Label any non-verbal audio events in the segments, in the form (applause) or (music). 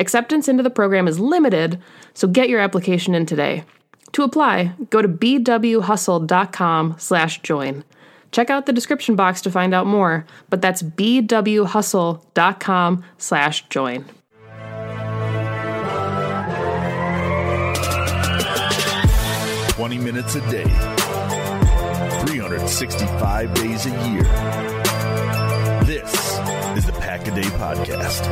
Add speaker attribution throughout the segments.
Speaker 1: Acceptance into the program is limited, so get your application in today. To apply, go to bwhustle.com/join. Check out the description box to find out more, but that's bwhustle.com/join.
Speaker 2: Twenty minutes a day, three hundred sixty-five days a year. This is the Pack a Day Podcast.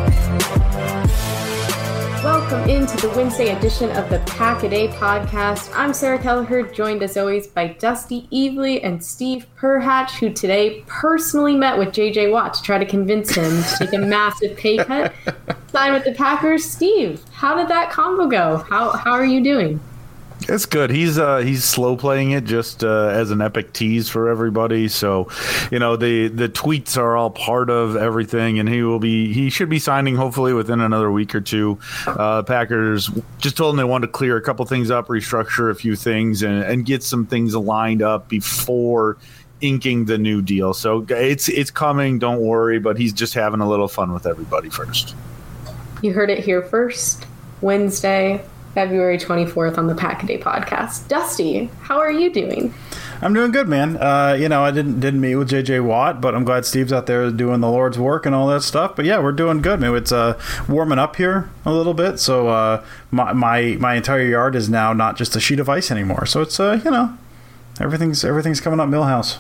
Speaker 3: Welcome into the Wednesday edition of the Pack a Day podcast. I'm Sarah Kelleher, joined as always by Dusty Evely and Steve Perhatch, who today personally met with JJ Watt to try to convince him to take a massive pay cut, (laughs) sign with the Packers. Steve, how did that combo go? How how are you doing?
Speaker 4: It's good. He's uh, he's slow playing it just uh, as an epic tease for everybody. So, you know, the the tweets are all part of everything, and he will be he should be signing hopefully within another week or two. Uh, Packers just told him they wanted to clear a couple things up, restructure a few things, and, and get some things lined up before inking the new deal. So it's it's coming. Don't worry. But he's just having a little fun with everybody first.
Speaker 3: You heard it here first. Wednesday, February 24th on the Pack a Day podcast. Dusty, how are you doing?
Speaker 5: I'm doing good, man. Uh, you know, I didn't didn't meet with JJ Watt, but I'm glad Steve's out there doing the Lord's work and all that stuff. But yeah, we're doing good, man. It's uh, warming up here a little bit, so uh, my, my my entire yard is now not just a sheet of ice anymore. So it's uh, you know, everything's everything's coming up Milhouse.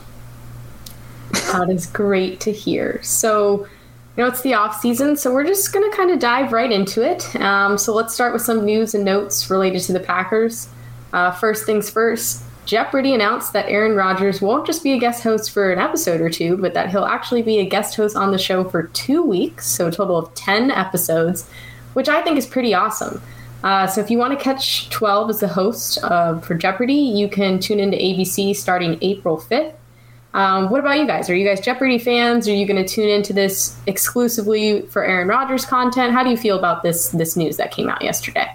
Speaker 3: That is great to hear. So you know, it's the off season, so we're just going to kind of dive right into it. Um, so let's start with some news and notes related to the Packers. Uh, first things first, Jeopardy announced that Aaron Rodgers won't just be a guest host for an episode or two, but that he'll actually be a guest host on the show for two weeks, so a total of 10 episodes, which I think is pretty awesome. Uh, so if you want to catch 12 as the host uh, for Jeopardy, you can tune into ABC starting April 5th. Um, what about you guys? Are you guys Jeopardy fans? Are you going to tune into this exclusively for Aaron Rodgers content? How do you feel about this this news that came out yesterday?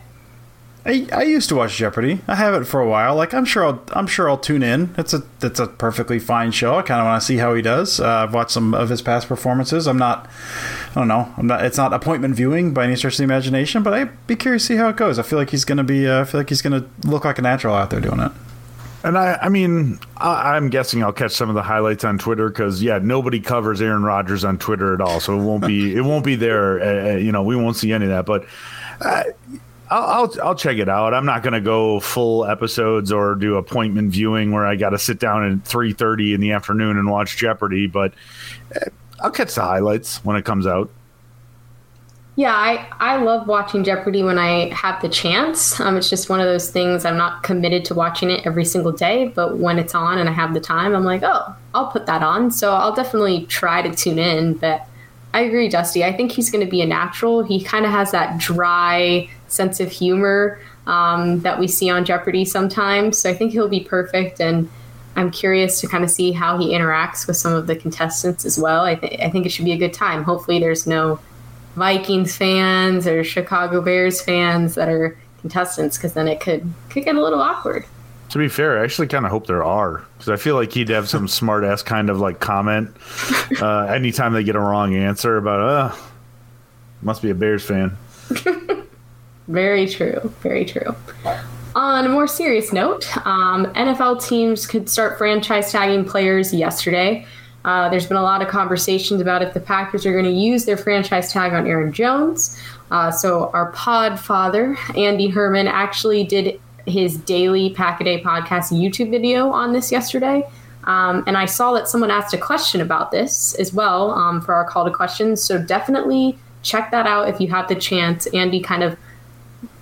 Speaker 5: I, I used to watch Jeopardy. I have it for a while. Like I'm sure I'll I'm sure I'll tune in. It's a it's a perfectly fine show. I kind of want to see how he does. Uh, I've watched some of his past performances. I'm not I don't know. I'm not. It's not appointment viewing by any stretch of the imagination. But I'd be curious to see how it goes. I feel like he's gonna be. Uh, I feel like he's gonna look like a natural out there doing it.
Speaker 4: And I, I mean, I, am guessing I'll catch some of the highlights on Twitter because yeah, nobody covers Aaron Rodgers on Twitter at all, so it won't be it won't be there. Uh, you know, we won't see any of that. But uh, I'll, I'll, I'll check it out. I'm not going to go full episodes or do appointment viewing where I got to sit down at 3:30 in the afternoon and watch Jeopardy. But uh, I'll catch the highlights when it comes out.
Speaker 3: Yeah, I, I love watching Jeopardy when I have the chance. Um, it's just one of those things I'm not committed to watching it every single day, but when it's on and I have the time, I'm like, oh, I'll put that on. So I'll definitely try to tune in. But I agree, Dusty. I think he's going to be a natural. He kind of has that dry sense of humor um, that we see on Jeopardy sometimes. So I think he'll be perfect. And I'm curious to kind of see how he interacts with some of the contestants as well. I, th- I think it should be a good time. Hopefully, there's no Vikings fans or Chicago Bears fans that are contestants because then it could could get a little awkward.
Speaker 4: To be fair, I actually kind of hope there are because I feel like he'd have some (laughs) smart ass kind of like comment uh, anytime they get a wrong answer about uh must be a Bears fan. (laughs)
Speaker 3: very true, very true. On a more serious note, um, NFL teams could start franchise tagging players yesterday. Uh, there's been a lot of conversations about if the Packers are going to use their franchise tag on Aaron Jones. Uh, so our pod father, Andy Herman, actually did his daily Pack a Day podcast YouTube video on this yesterday. Um, and I saw that someone asked a question about this as well um, for our call to questions. So definitely check that out if you have the chance. Andy kind of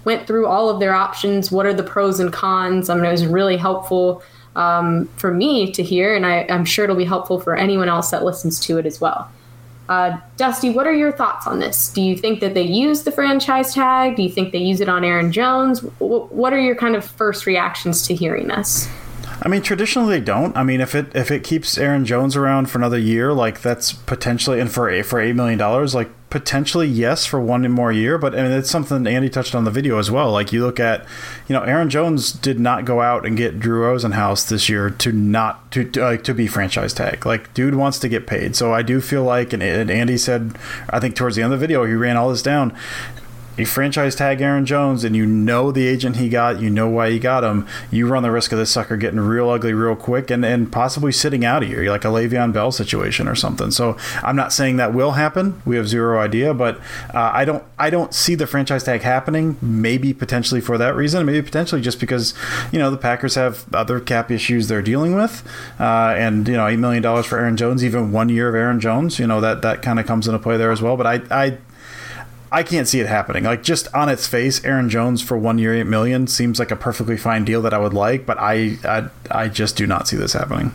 Speaker 3: went through all of their options. What are the pros and cons? I mean, it was really helpful um, for me to hear, and I, am sure it'll be helpful for anyone else that listens to it as well. Uh, Dusty, what are your thoughts on this? Do you think that they use the franchise tag? Do you think they use it on Aaron Jones? W- what are your kind of first reactions to hearing this?
Speaker 5: I mean, traditionally they don't. I mean, if it if it keeps Aaron Jones around for another year, like that's potentially and for for eight million dollars, like potentially yes for one more year. But I mean, it's something Andy touched on the video as well. Like you look at, you know, Aaron Jones did not go out and get Drew Rosenhaus this year to not to to, like, to be franchise tag. Like, dude wants to get paid. So I do feel like, and, and Andy said, I think towards the end of the video, he ran all this down you franchise tag Aaron Jones and you know the agent he got, you know why he got him, you run the risk of this sucker getting real ugly real quick and, and possibly sitting out of here, like a Le'Veon Bell situation or something. So I'm not saying that will happen. We have zero idea, but uh, I don't I don't see the franchise tag happening. Maybe potentially for that reason, maybe potentially just because you know the Packers have other cap issues they're dealing with, uh, and you know eight million dollars for Aaron Jones, even one year of Aaron Jones, you know that that kind of comes into play there as well. But I I I can't see it happening. Like just on its face, Aaron Jones for one year, eight million seems like a perfectly fine deal that I would like, but I I, I just do not see this happening.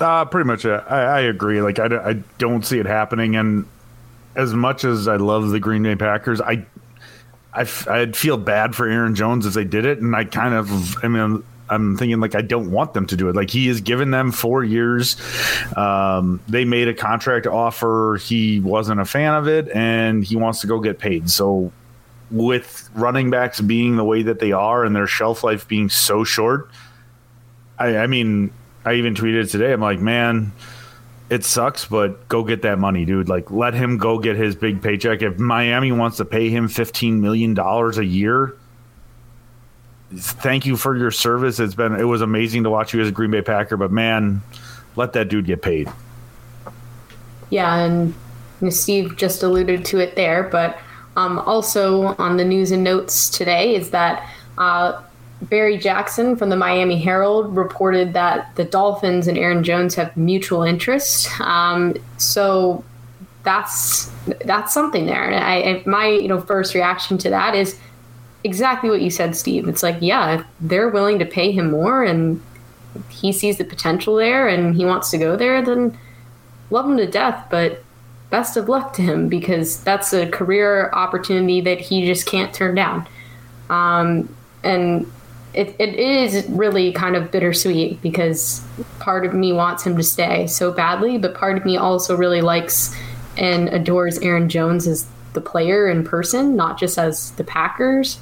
Speaker 4: Uh, pretty much, uh, I, I agree. Like I, I don't see it happening, and as much as I love the Green Bay Packers, I I I'd feel bad for Aaron Jones as they did it, and I kind of I mean I'm thinking like I don't want them to do it. Like he has given them four years. Um, they made a contract offer. He wasn't a fan of it, and he wants to go get paid. So, with running backs being the way that they are and their shelf life being so short, I, I mean, I even tweeted today. I'm like, man, it sucks, but go get that money, dude. Like, let him go get his big paycheck. If Miami wants to pay him $15 million a year, thank you for your service. It's been it was amazing to watch you as a Green Bay Packer, but man, let that dude get paid.
Speaker 3: Yeah, and Steve just alluded to it there, but um, also on the news and notes today is that uh, Barry Jackson from the Miami Herald reported that the Dolphins and Aaron Jones have mutual interest. Um, so that's that's something there. And I, my you know first reaction to that is exactly what you said, Steve. It's like, yeah, they're willing to pay him more and he sees the potential there and he wants to go there, then love him to death. But best of luck to him because that's a career opportunity that he just can't turn down. Um, and it, it is really kind of bittersweet because part of me wants him to stay so badly, but part of me also really likes and adores Aaron Jones as the player in person, not just as the Packers.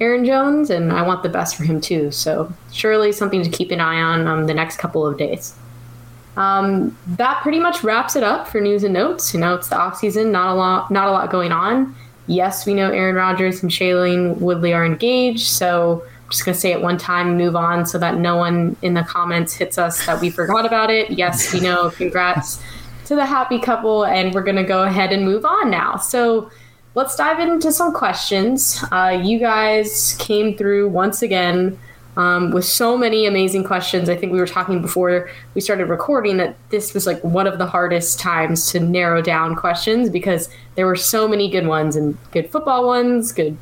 Speaker 3: Aaron Jones, and I want the best for him too. So surely something to keep an eye on um, the next couple of days. Um, that pretty much wraps it up for news and notes. You know, it's the off season, not a lot, not a lot going on. Yes, we know Aaron Rodgers and Shailene Woodley are engaged, so I'm just gonna say it one time and move on, so that no one in the comments hits us that we forgot about it. Yes, we know. Congrats to the happy couple, and we're gonna go ahead and move on now. So let's dive into some questions. Uh, you guys came through once again um, with so many amazing questions. I think we were talking before we started recording that this was like one of the hardest times to narrow down questions because there were so many good ones and good football ones, good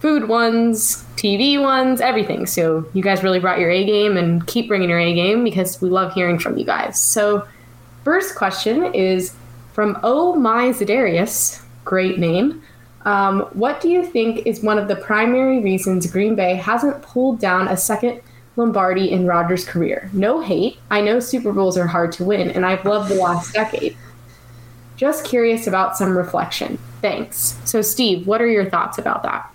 Speaker 3: food ones, TV ones, everything. So you guys really brought your A game and keep bringing your A game because we love hearing from you guys. So, first question is from Oh My Zedarius great name. Um, what do you think is one of the primary reasons Green Bay hasn't pulled down a second Lombardi in Rodgers' career? No hate. I know Super Bowls are hard to win, and I've loved the last decade. Just curious about some reflection. Thanks. So, Steve, what are your thoughts about that?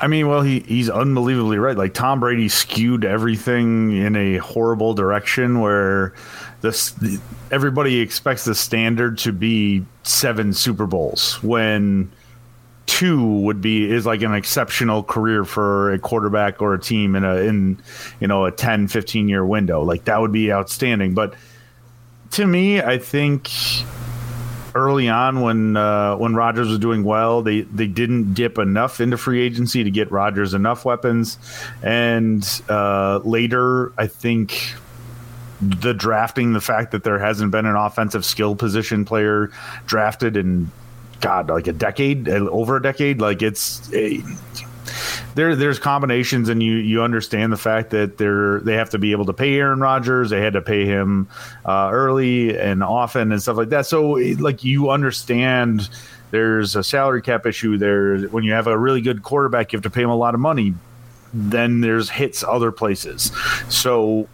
Speaker 4: I mean, well, he he's unbelievably right. Like Tom Brady skewed everything in a horrible direction where this everybody expects the standard to be seven Super Bowls when two would be is like an exceptional career for a quarterback or a team in a in you know a 10 15 year window. Like that would be outstanding. But to me i think early on when uh, when Rodgers was doing well, they they didn't dip enough into free agency to get Rodgers enough weapons, and uh, later I think the drafting, the fact that there hasn't been an offensive skill position player drafted in God like a decade, eh, over a decade, like it's. A, there there's combinations and you you understand the fact that they're they have to be able to pay Aaron Rodgers. They had to pay him uh, early and often and stuff like that. So eh, like you understand there's a salary cap issue there. When you have a really good quarterback, you have to pay him a lot of money. Then there's hits other places. So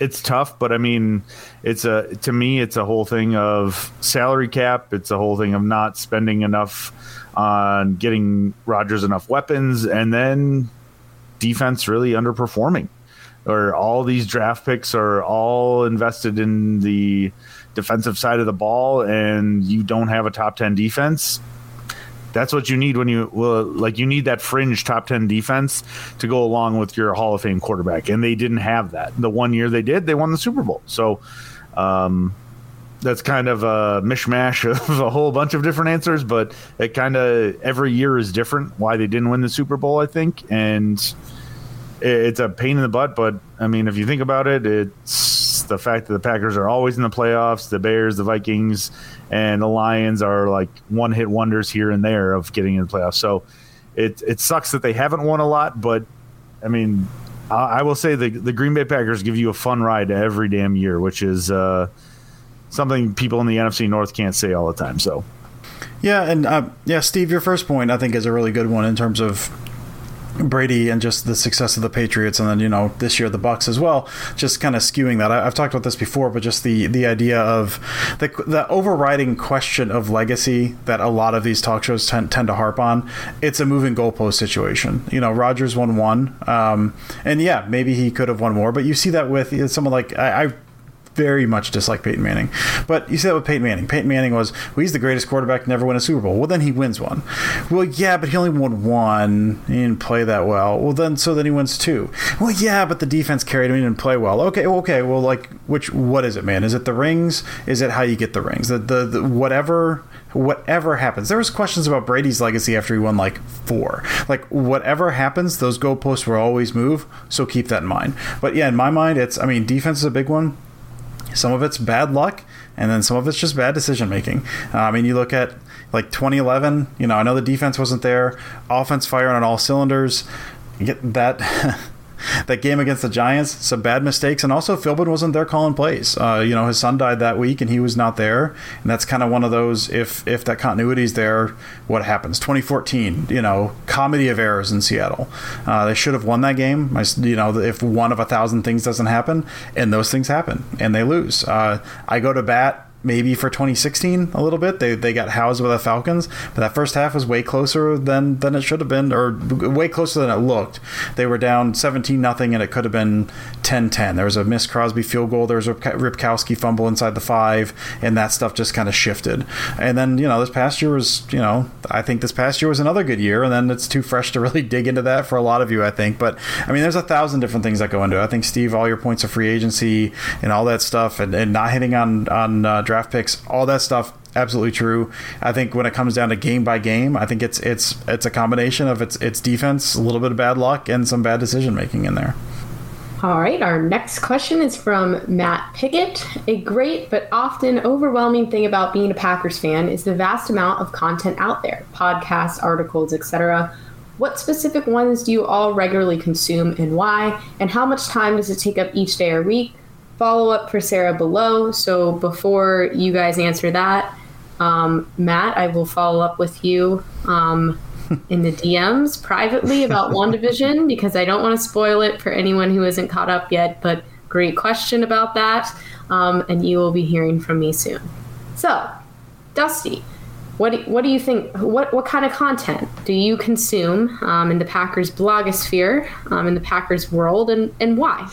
Speaker 4: it's tough, but I mean, it's a to me, it's a whole thing of salary cap. It's a whole thing of not spending enough on getting Rodgers enough weapons, and then defense really underperforming. Or all these draft picks are all invested in the defensive side of the ball, and you don't have a top ten defense. That's what you need when you well, like you need that fringe top ten defense to go along with your Hall of Fame quarterback, and they didn't have that. The one year they did, they won the Super Bowl. So, um, that's kind of a mishmash of a whole bunch of different answers, but it kind of every year is different why they didn't win the Super Bowl, I think. And it's a pain in the butt, but I mean, if you think about it, it's the fact that the Packers are always in the playoffs, the Bears, the Vikings, and the Lions are like one hit wonders here and there of getting in the playoffs. So it, it sucks that they haven't won a lot, but I mean, I, I will say the, the Green Bay Packers give you a fun ride every damn year, which is, uh, something people in the NFC North can't say all the time. So,
Speaker 5: yeah, and uh, yeah, Steve, your first point I think is a really good one in terms of Brady and just the success of the Patriots, and then you know this year the Bucs as well. Just kind of skewing that. I, have talked about this before, but just the the idea of the the overriding question of legacy that a lot of these talk shows tend, tend to harp on. It's a moving goalpost situation. You know, Rodgers won one, um, and yeah, maybe he could have won more, but you see that with someone like I, I very much dislike Peyton Manning. But you see that with Peyton Manning. Peyton Manning was, well, he's the greatest quarterback to never win a Super Bowl. Well, then he wins one. Well, yeah, but he only won one. He didn't play that well. Well, then, so then he wins two. Well, yeah, but the defense carried him. He didn't play well. Okay, okay. Well, like, which, what is it, man? Is it the rings? Is it how you get the rings? The, the, the whatever whatever happens. There was questions about Brady's legacy after he won like four. Like whatever happens, those goalposts will always move. So keep that in mind. But yeah, in my mind, it's I mean defense is a big one. Some of it's bad luck, and then some of it's just bad decision making. Uh, I mean, you look at like 2011. You know, I know the defense wasn't there, offense firing on all cylinders. Get that. (laughs) that game against the Giants, some bad mistakes, and also Philbin wasn't there calling plays. Uh, you know, his son died that week, and he was not there, and that's kind of one of those. If if that continuity is there, what happens? 2014, you know, comedy of errors in Seattle. Uh, they should have won that game. I, you know, if one of a thousand things doesn't happen, and those things happen, and they lose. Uh, I go to bat maybe for 2016 a little bit. They they got housed by the Falcons, but that first half was way closer than than it should have been, or way closer than it looked. They were down 17 nothing, and it could have been 10-10. There was a missed Crosby field goal. There was a Ripkowski fumble inside the five, and that stuff just kind of shifted. And then you know this past year was you know I think this past year was another good year, and then it's too fresh to (laughs) really dig into that for a lot of you. I think, but I mean there's a thousand different things that go into it. I think Steve, all your points of free agency and all that stuff, and, and not hitting on on uh, draft picks, all that stuff absolutely true. I think when it comes down to game by game, I think it's it's it's a combination of its its defense, a little bit of bad luck, and some bad decision making in there.
Speaker 3: All right, our next question is from Matt Pickett. A great but often overwhelming thing about being a Packers fan is the vast amount of content out there, podcasts, articles, etc. What specific ones do you all regularly consume and why? And how much time does it take up each day or week? Follow up for Sarah below. So before you guys answer that, um, Matt, I will follow up with you um, (laughs) in the DMs privately about WandaVision (laughs) because I don't want to spoil it for anyone who isn't caught up yet. But great question about that. Um, and you will be hearing from me soon. So, Dusty, what do, what do you think? What what kind of content do you consume um, in the Packers blogosphere, um, in the Packers world, and and why?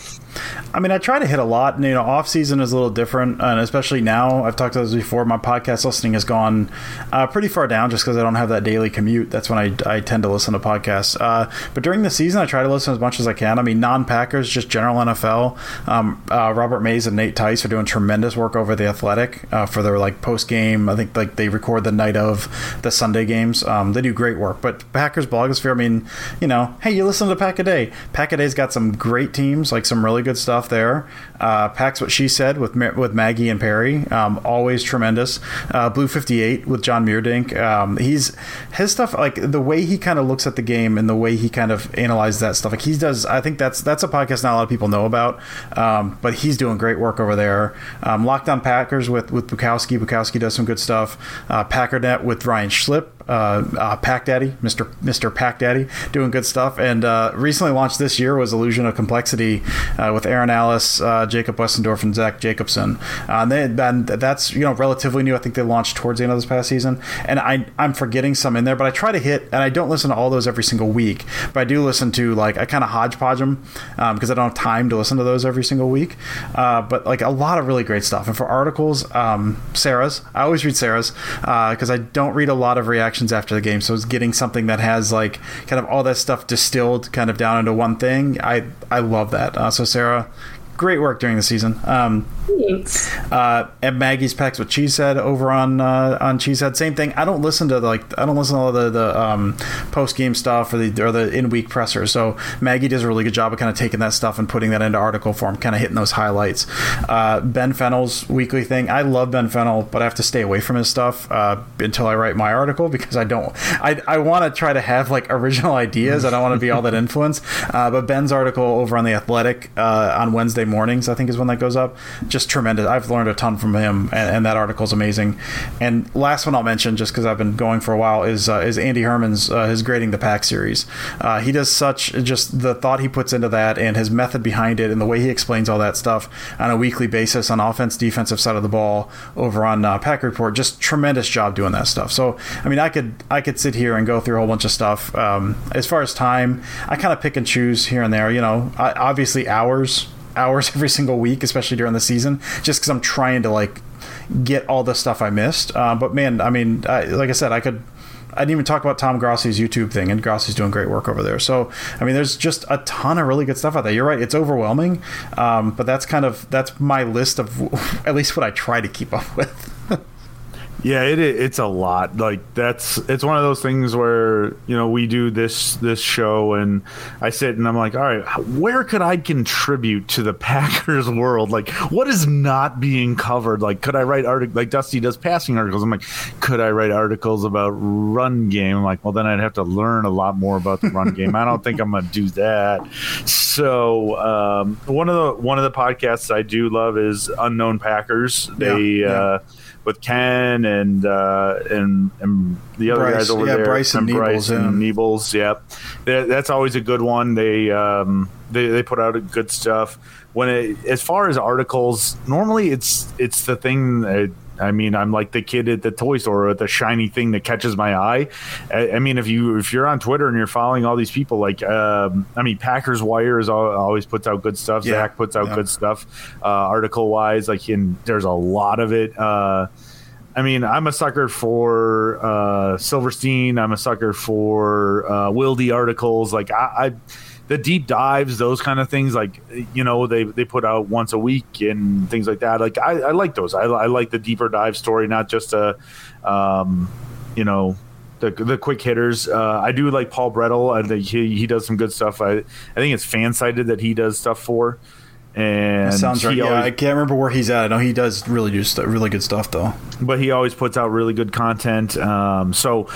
Speaker 5: I mean, I try to hit a lot. And, you know, off season is a little different, and especially now. I've talked about this before. My podcast listening has gone uh, pretty far down just because I don't have that daily commute. That's when I, I tend to listen to podcasts. Uh, but during the season, I try to listen as much as I can. I mean, non Packers, just general NFL. Um, uh, Robert Mays and Nate Tice are doing tremendous work over the Athletic uh, for their like post game. I think like they record the night of the Sunday games. Um, they do great work. But Packers blogosphere, I mean, you know, hey, you listen to Pack a Day. Pack a Day's got some great teams, like some really good stuff there. Uh, Pack's what she said with with Maggie and Perry, um, always tremendous. Uh, Blue Fifty Eight with John Meerdink. Um, he's his stuff like the way he kind of looks at the game and the way he kind of analyzes that stuff. Like he does, I think that's that's a podcast not a lot of people know about, um, but he's doing great work over there. Um, Lockdown Packers with with Bukowski. Bukowski does some good stuff. Uh, Packernet with Ryan Schlip uh, uh, Pack Daddy, Mister Mister Pack Daddy, doing good stuff. And uh, recently launched this year was Illusion of Complexity uh, with Aaron Alice, uh, Jacob Westendorf, and Zach Jacobson. Uh, and, they, and that's you know relatively new. I think they launched towards the end of this past season. And I I'm forgetting some in there, but I try to hit. And I don't listen to all those every single week, but I do listen to like I kind of hodgepodge them because um, I don't have time to listen to those every single week. but like a lot of really great stuff. And for articles, um, Sarah's I always read Sarah's because I don't read a lot of reactions after the game. So it's getting something that has like kind of all that stuff distilled kind of down into one thing. I I love that. Uh, so Sarah, great work during the season. Um, Thanks. Uh, and Maggie's Packs with Cheesehead over on uh, on Cheesehead. Same thing. I don't listen to the, like I don't listen to all the the um, post game stuff or the or the in week presser. So Maggie does a really good job of kind of taking that stuff and putting that into article form, kind of hitting those highlights. Uh, ben Fennell's weekly thing. I love Ben Fennell, but I have to stay away from his stuff uh, until I write my article because I don't. I I want to try to have like (laughs) original ideas. I don't want to be all that influence. Uh, but Ben's article over on the Athletic uh, on Wednesday mornings, I think, is when that goes up. Just tremendous. I've learned a ton from him, and, and that article is amazing. And last one I'll mention, just because I've been going for a while, is uh, is Andy Herman's uh, his grading the pack series. Uh, he does such just the thought he puts into that and his method behind it and the way he explains all that stuff on a weekly basis on offense, defensive side of the ball over on uh, Pack Report. Just tremendous job doing that stuff. So I mean, I could I could sit here and go through a whole bunch of stuff. Um, as far as time, I kind of pick and choose here and there. You know, I, obviously hours hours (laughs) every single week, especially during the season, just because I'm trying to like get all the stuff I missed. Uh, but man, I mean, I, like I said, I could. I didn't even talk about Tom Grossi's YouTube thing, and Grossi's doing great work over there. So, I mean, there's just a ton of really good stuff out there. You're right; it's overwhelming, um, but that's kind of that's my list of (laughs) at least what I try to keep up with.
Speaker 4: Yeah, it it's a lot. Like that's it's one of those things where you know we do this this show and I sit and I'm like, all right, where could I contribute to the (laughs) Packers world? Like, what is not being covered? Like, could I write article like Dusty does passing articles? I'm like, could I write articles about run game? I'm like, well, then I'd have to learn a lot more about the run game. I don't think I'm gonna do that. So um, one of the one of the podcasts I do love is Unknown Packers. They yeah, yeah. Uh, with Ken and uh, and and the other
Speaker 5: Bryce,
Speaker 4: guys over
Speaker 5: yeah,
Speaker 4: there,
Speaker 5: Bryce and,
Speaker 4: and Bryce
Speaker 5: Niebles,
Speaker 4: and Niebles. Yep, that's always a good one. They um, they they put out good stuff. When it as far as articles, normally it's it's the thing that I mean, I'm like the kid at the toy store with the shiny thing that catches my eye. I, I, mean, if you if you're on Twitter and you're following all these people, like um, I mean, Packers Wire is always puts out good stuff. Yeah. Zach puts out yeah. good stuff, uh, article wise. Like, in, there's a lot of it. Uh, I mean, I'm a sucker for uh, Silverstein. I'm a sucker for uh, Wildy articles. Like, I, I the deep dives, those kind of things, like you know, they they put out once a week and things like that. Like I, I like those. I, I like the deeper dive story, not just a, um, you know, the the quick hitters. Uh, I do like Paul Bretl. I think he he does some good stuff. I I think it's FanSided that he does stuff for. And
Speaker 5: that sounds right. Yeah, always, I can't remember where he's at. I know he does really do st- really good stuff though.
Speaker 4: But he always puts out really good content. Um, so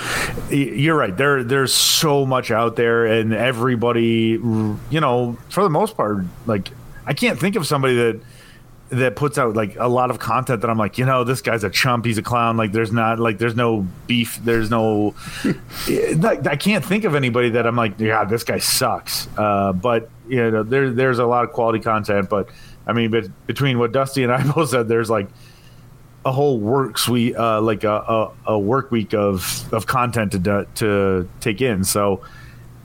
Speaker 4: you're right. There there's so much out there, and everybody, you know, for the most part, like I can't think of somebody that that puts out like a lot of content that I'm like, you know, this guy's a chump, he's a clown. Like, there's not like there's no beef, there's no. (laughs) I can't think of anybody that I'm like, yeah, this guy sucks. Uh, but you know, there there's a lot of quality content. But I mean, but between what Dusty and (laughs) I both said, there's like a whole work suite, uh, like a, a, a work week of of content to to take in. So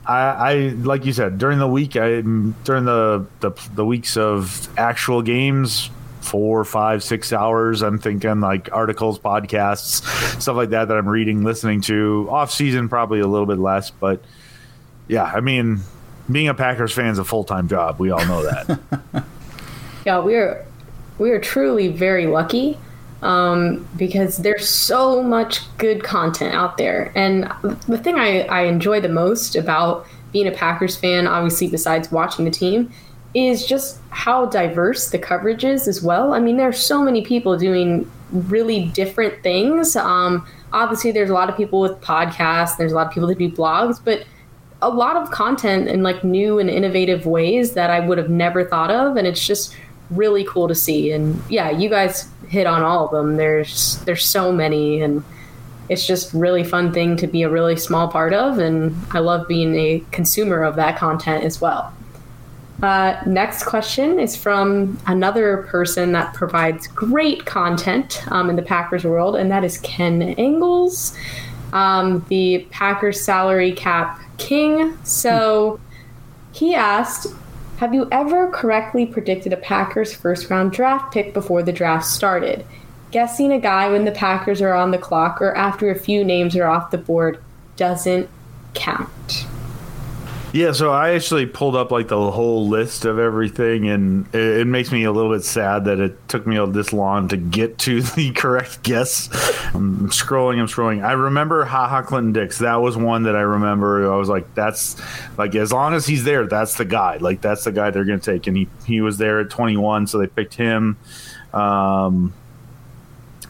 Speaker 4: I, I like you said during the week. I during the, the the weeks of actual games, four, five, six hours. I'm thinking like articles, podcasts, stuff like that that I'm reading, listening to. Off season, probably a little bit less, but yeah, I mean, being a Packers fan is a full time job. We all know that. (laughs)
Speaker 3: yeah, we're we are truly very lucky um, because there's so much good content out there. And the thing I, I enjoy the most about being a Packers fan, obviously, besides watching the team, is just how diverse the coverage is as well. I mean, there are so many people doing really different things. Um, obviously, there's a lot of people with podcasts, there's a lot of people that do blogs, but a lot of content in like new and innovative ways that I would have never thought of. And it's just really cool to see. And yeah, you guys hit on all of them. There's there's so many, and it's just really fun thing to be a really small part of. And I love being a consumer of that content as well. Uh, next question is from another person that provides great content um, in the Packers world, and that is Ken Ingalls, um, the Packers salary cap king. So he asked, have you ever correctly predicted a Packers first round draft pick before the draft started? Guessing a guy when the Packers are on the clock or after a few names are off the board doesn't count.
Speaker 4: Yeah, so I actually pulled up like the whole list of everything, and it, it, makes me a little bit sad that it took me all this long to get to (laughs) the correct guess. I'm scrolling, I'm scrolling. I remember Ha Ha Clinton-Dix. That was one that I remember. I was like, that's like as long as he's there, that's the guy. Like that's the guy they're going to take, and he he was there at 21, so they picked him. Um,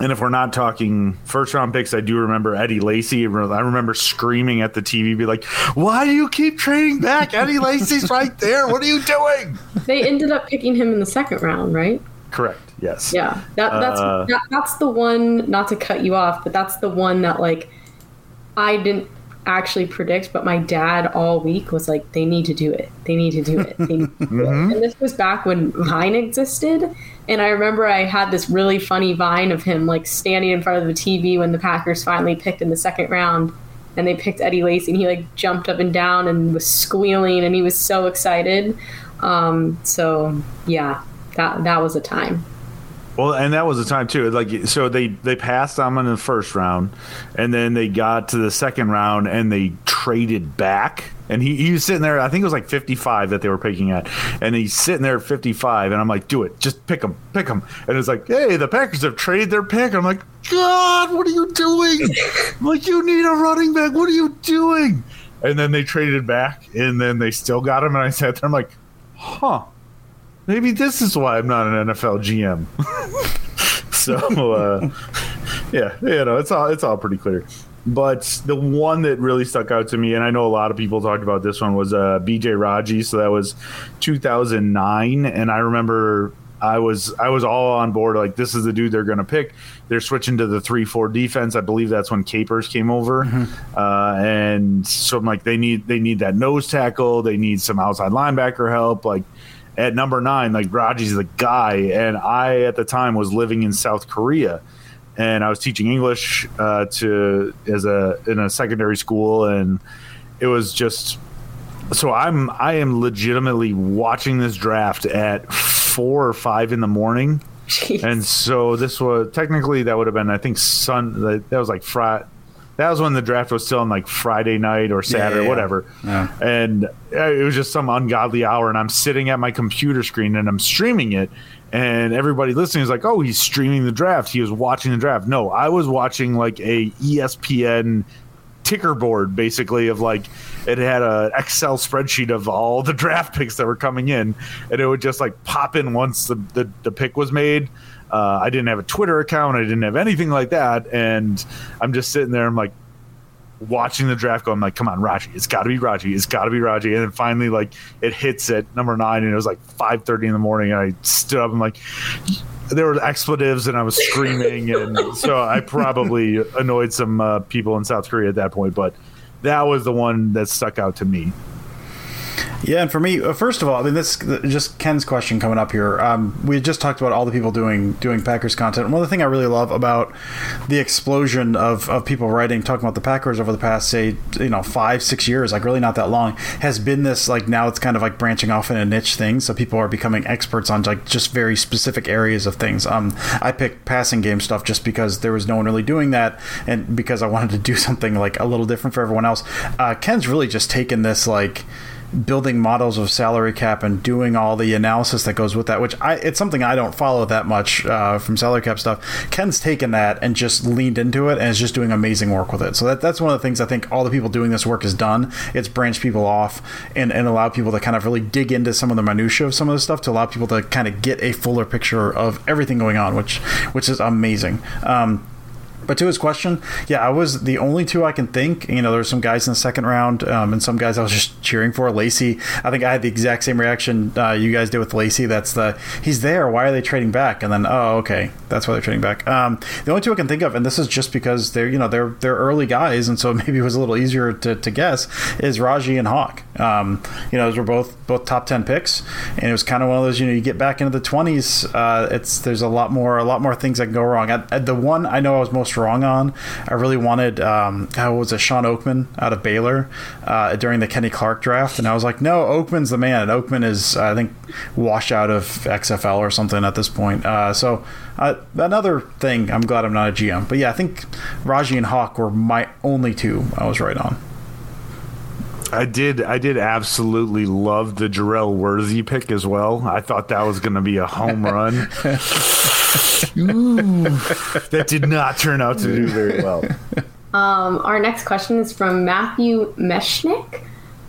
Speaker 4: and if we're not talking first round picks, I do remember Eddie Lacy. I remember screaming at the TV, be like, "Why do you keep trading back? Eddie Lacy's right there. What are you doing?"
Speaker 3: They ended up picking him in the second round, right?
Speaker 4: Correct. Yes.
Speaker 3: Yeah. That, that's uh, that, that's the one. Not to cut you off, but that's the one that like I didn't actually predict, but my dad all week was like, "They need to do it. They need to do it." Need to do it. (laughs) Mm-hmm. And this was back when Vine existed, and I remember I had this really funny Vine of him like standing in front of the TV when the Packers finally picked in the second round, and they picked Eddie Lacy, and he like jumped up and down and was squealing, and he was so excited. Um, so yeah, that that was a time.
Speaker 4: Well, and that was the time too. Like, so they they passed on in the first round, and then they got to the second round and they traded back. And he, he was sitting there. I think it was like 55 that they were picking at, and he's sitting there at 55. And I'm like, "Do it, just pick him, pick him." And it's like, "Hey, the Packers have traded their pick." I'm like, "God, what are you doing? (laughs) like, you need a running back. What are you doing?" And then they traded back, and then they still got him. And I sat there. I'm like, "Huh." Maybe this is why I'm not an NFL GM. (laughs) so, uh, yeah, you know, it's all it's all pretty clear. But the one that really stuck out to me, and I know a lot of people talked about this one, was uh, BJ Raji. So that was 2009, and I remember I was I was all on board. Like this is the dude they're going to pick. They're switching to the three four defense. I believe that's when Capers came over, mm-hmm. uh, and so I'm like they need they need that nose tackle. They need some outside linebacker help. Like at number nine, like Raji's the guy. And I, at the time, was living in South Korea, and I was teaching English uh, to as a in a secondary school, and it was just so I'm I am legitimately watching this draft at four or five in the morning. Jeez. And so this was technically that would have been I think Sun that was like Friday that was when the draft was still on like Friday night or Saturday, yeah, yeah, whatever. Yeah. And uh, it was just some ungodly hour, and I'm sitting at my computer screen and I'm streaming it, and everybody listening is like, "Oh, he's streaming the draft. He was watching the draft." No, I was watching like a ESPN ticker board, basically of like it had a Excel spreadsheet of all the draft picks that were coming in, and it would just like pop in once the the, the pick was made uh, I didn't have a Twitter account. I didn't have anything like that. And I'm just sitting there. I'm like watching the draft go. I'm like, come on, Raji. It's got to be Raji. It's got to be Raji. And then finally, like, it hits at number nine, and it was like 5:30 in the morning. And I stood up. I'm like, there were expletives, and I was screaming, (laughs) and so I probably annoyed some uh, people in South Korea at that point. But that was the one that stuck out to me.
Speaker 5: Yeah, and for me, uh, first of all, I mean, this just Ken's question coming up here. Um, we just talked about all the people doing doing Packers content. One of the thing I really love about the explosion of, of people writing talking about the Packers over the past, say, you know, five six years, like really not that long, has been this like now it's kind of like branching off in a niche thing. So people are becoming experts on like just very specific areas of things. Um, I picked passing game stuff just because there was no one really doing that, and because I wanted to do (laughs) something like a little different for everyone else. Uh, Ken's really just taken this like building models of salary cap and doing all the analysis that goes with that, which I it's something I don't follow that much uh, from salary cap stuff. Ken's taken that and just leaned into it and is just doing amazing work with it. So that, that's one of the things I think all the people doing this work has done. It's branched people off and, and allow people to kind of really dig into some of the minutia of some of the stuff to allow people to kind of get a fuller picture of everything going on, which which is amazing. Um, but to his question, yeah, I was the only two I can think. You know, there were some guys in the second round, um, and some guys I was just cheering for. Lacy, I think I had the exact same reaction uh, you guys did with Lacy. That's the he's there. Why are they trading back? And then oh, okay, that's why they're trading back. Um, the only two I can think of, and this is just because they're you know they're they're early guys, and so (laughs) maybe it was a little easier to, to guess. Is Raji and Hawk? Um, you know, those were both both top ten picks, and it was kind of one of those. You know, you get back into the twenties, uh, it's there's a lot more a lot more things that can go wrong. I, the one I know I was most wrong on. I really wanted, um, how was it, Shawn Oakman out of Baylor uh, during the Kenny Clark draft, and I was like, no, Oakman's the man. And Oakman is, I think, washed out of XFL or something at this point. Uh, so uh, another thing, I'm glad I'm not a GM. But yeah, I think Raji and Hawk were my only two I was right on.
Speaker 4: I did. I did absolutely love the Jerel Worthy pick as well. I thought that was going to be a home (laughs) run. Ooh, that did not turn out to do very well.
Speaker 3: Um, our next question is from Matthew Meshnick.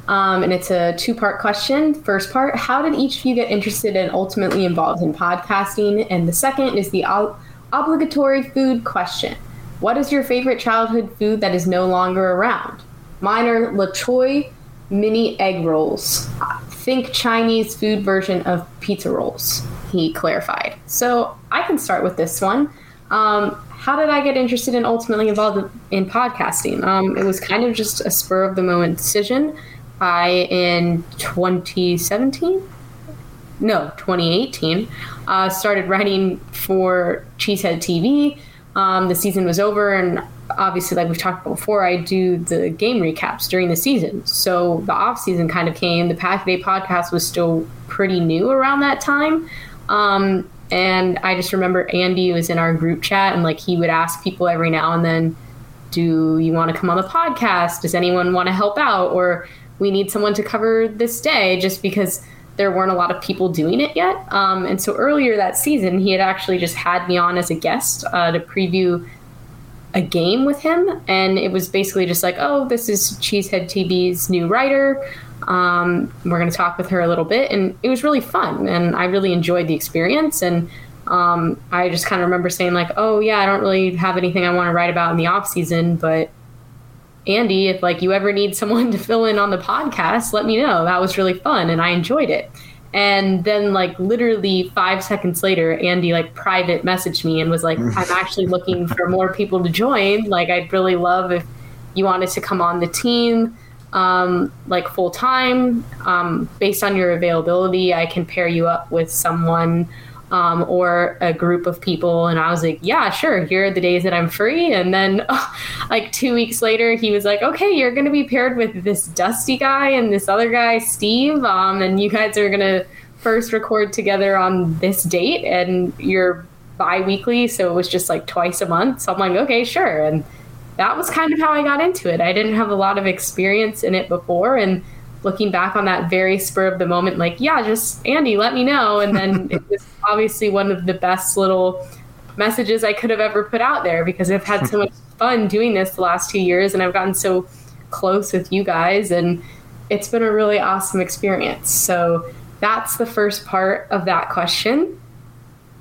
Speaker 3: Um, and it's a two part question. First part How did each of you get interested and ultimately involved in podcasting? And the second is the ob- obligatory food question What is your favorite childhood food that is no longer around? Mine are La Choy mini egg rolls. Think Chinese food version of pizza rolls he clarified. So I can start with this one. Um, how did I get interested and ultimately involved in podcasting? Um, it was kind of just a spur of the moment decision. I, in 2017, no, 2018, uh, started writing for Cheesehead TV. Um, the season was over, and obviously, like we've talked about before, I do the game recaps during the season. So the off season kind of came. The Pack Day podcast was still pretty new around that time. Um, and I just remember Andy was in our group chat and like he would ask people every now and then, do you want to come on the podcast? Does anyone want to help out? Or we need someone to cover this day just because there weren't a lot of people doing it yet. Um, and so earlier that season, he had actually just had me on as a guest uh, to preview a game with him. And it was basically just like, oh, this is Cheesehead TV's new writer. Um, we're going to talk with her a little bit, and it was really fun, and I really enjoyed the experience. And um, I just kind of remember saying like, "Oh yeah, I don't really have anything I want to write about in the off season, but Andy, if like you ever need someone (laughs) to fill in on the podcast, let me know. That was really fun, and I enjoyed it." And then, like literally five seconds later, Andy like private messaged me and was like, "I'm actually looking for more people to join. Like, I'd really love if you wanted to come on the team." um, like full time. Um, based on your availability, I can pair you up with someone um, or a group of people. And I was like, yeah, sure. Here are the days that I'm free. And then, (laughs) like two weeks later, he was like, okay, you're going to be paired with this Dusty guy and this other guy, Steve. Um, and you guys are going to first record together on this date, and you're bi weekly. So it was just like twice a month. So I'm like, okay, sure. And that was kind of how I got into it. I didn't have a lot of experience in it before. And looking back on that very spur of the moment, like, yeah, just Andy, let me know. And then (laughs) it was obviously one of the best little messages I could have ever put out there because I've had so (laughs) much fun doing this the last two years and I've gotten so close with you guys. And it's been a really awesome experience. So that's the first part of that question.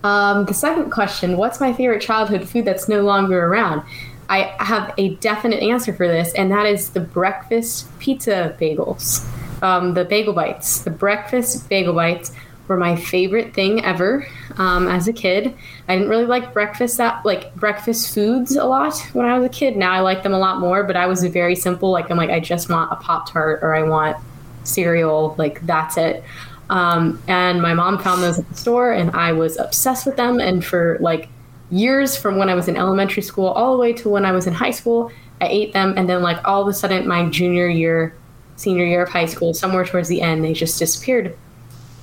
Speaker 3: Um, the second question What's my favorite childhood food that's no longer around? I have a definite answer for this, and that is the breakfast pizza bagels. Um, the bagel bites. The breakfast bagel bites were my favorite thing ever um, as a kid. I didn't really like breakfast that like breakfast foods a lot when I was a kid. Now I like them a lot more, but I was very simple. Like I'm like I just want a pop tart or I want cereal. Like that's it. Um, and my mom found those at the store, and I was obsessed with them. And for like years, from when I was in elementary school all the way to when I was in high school, I ate them. And then, like all of a sudden, my junior year, senior year of high school, somewhere towards the end, they just disappeared.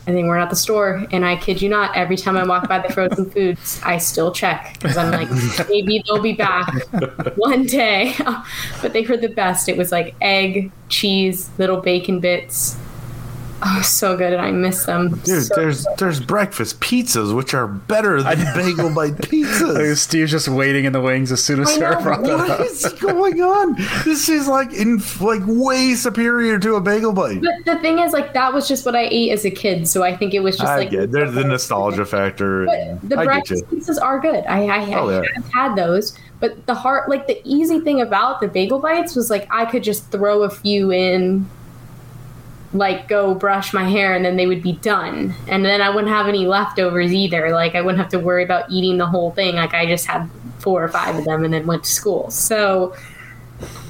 Speaker 3: And they weren't at the store. And I kid you not, every time I walk by the frozen (laughs) foods, I still check because I'm like, maybe they'll be back one day. (laughs) but they were the best. It was like egg, cheese, little bacon bits Oh, so good, and I miss them.
Speaker 4: Dude,
Speaker 3: so
Speaker 4: there's
Speaker 3: good.
Speaker 4: there's breakfast pizzas which are better than bagel bite (laughs) pizzas.
Speaker 5: Steve's just waiting in the wings as soon as
Speaker 3: I
Speaker 5: Sarah
Speaker 3: know,
Speaker 5: brought that up.
Speaker 4: is (laughs) going on? This is like in like way superior to a bagel bite.
Speaker 3: But the thing is, like that was just what I ate as a kid, so I think it was just
Speaker 4: I
Speaker 3: like
Speaker 4: get there's the nostalgia factor.
Speaker 3: But the
Speaker 4: I
Speaker 3: breakfast pizzas are good. I, I,
Speaker 4: Oh,
Speaker 3: I have had those, but the heart, like the easy thing about the bagel bites was like I could just throw a few in, like go brush my hair, and then they would be done, and then I wouldn't have any leftovers either. Like I wouldn't have to worry about eating the whole thing. Like I just had four or five of them, and then went to school. So.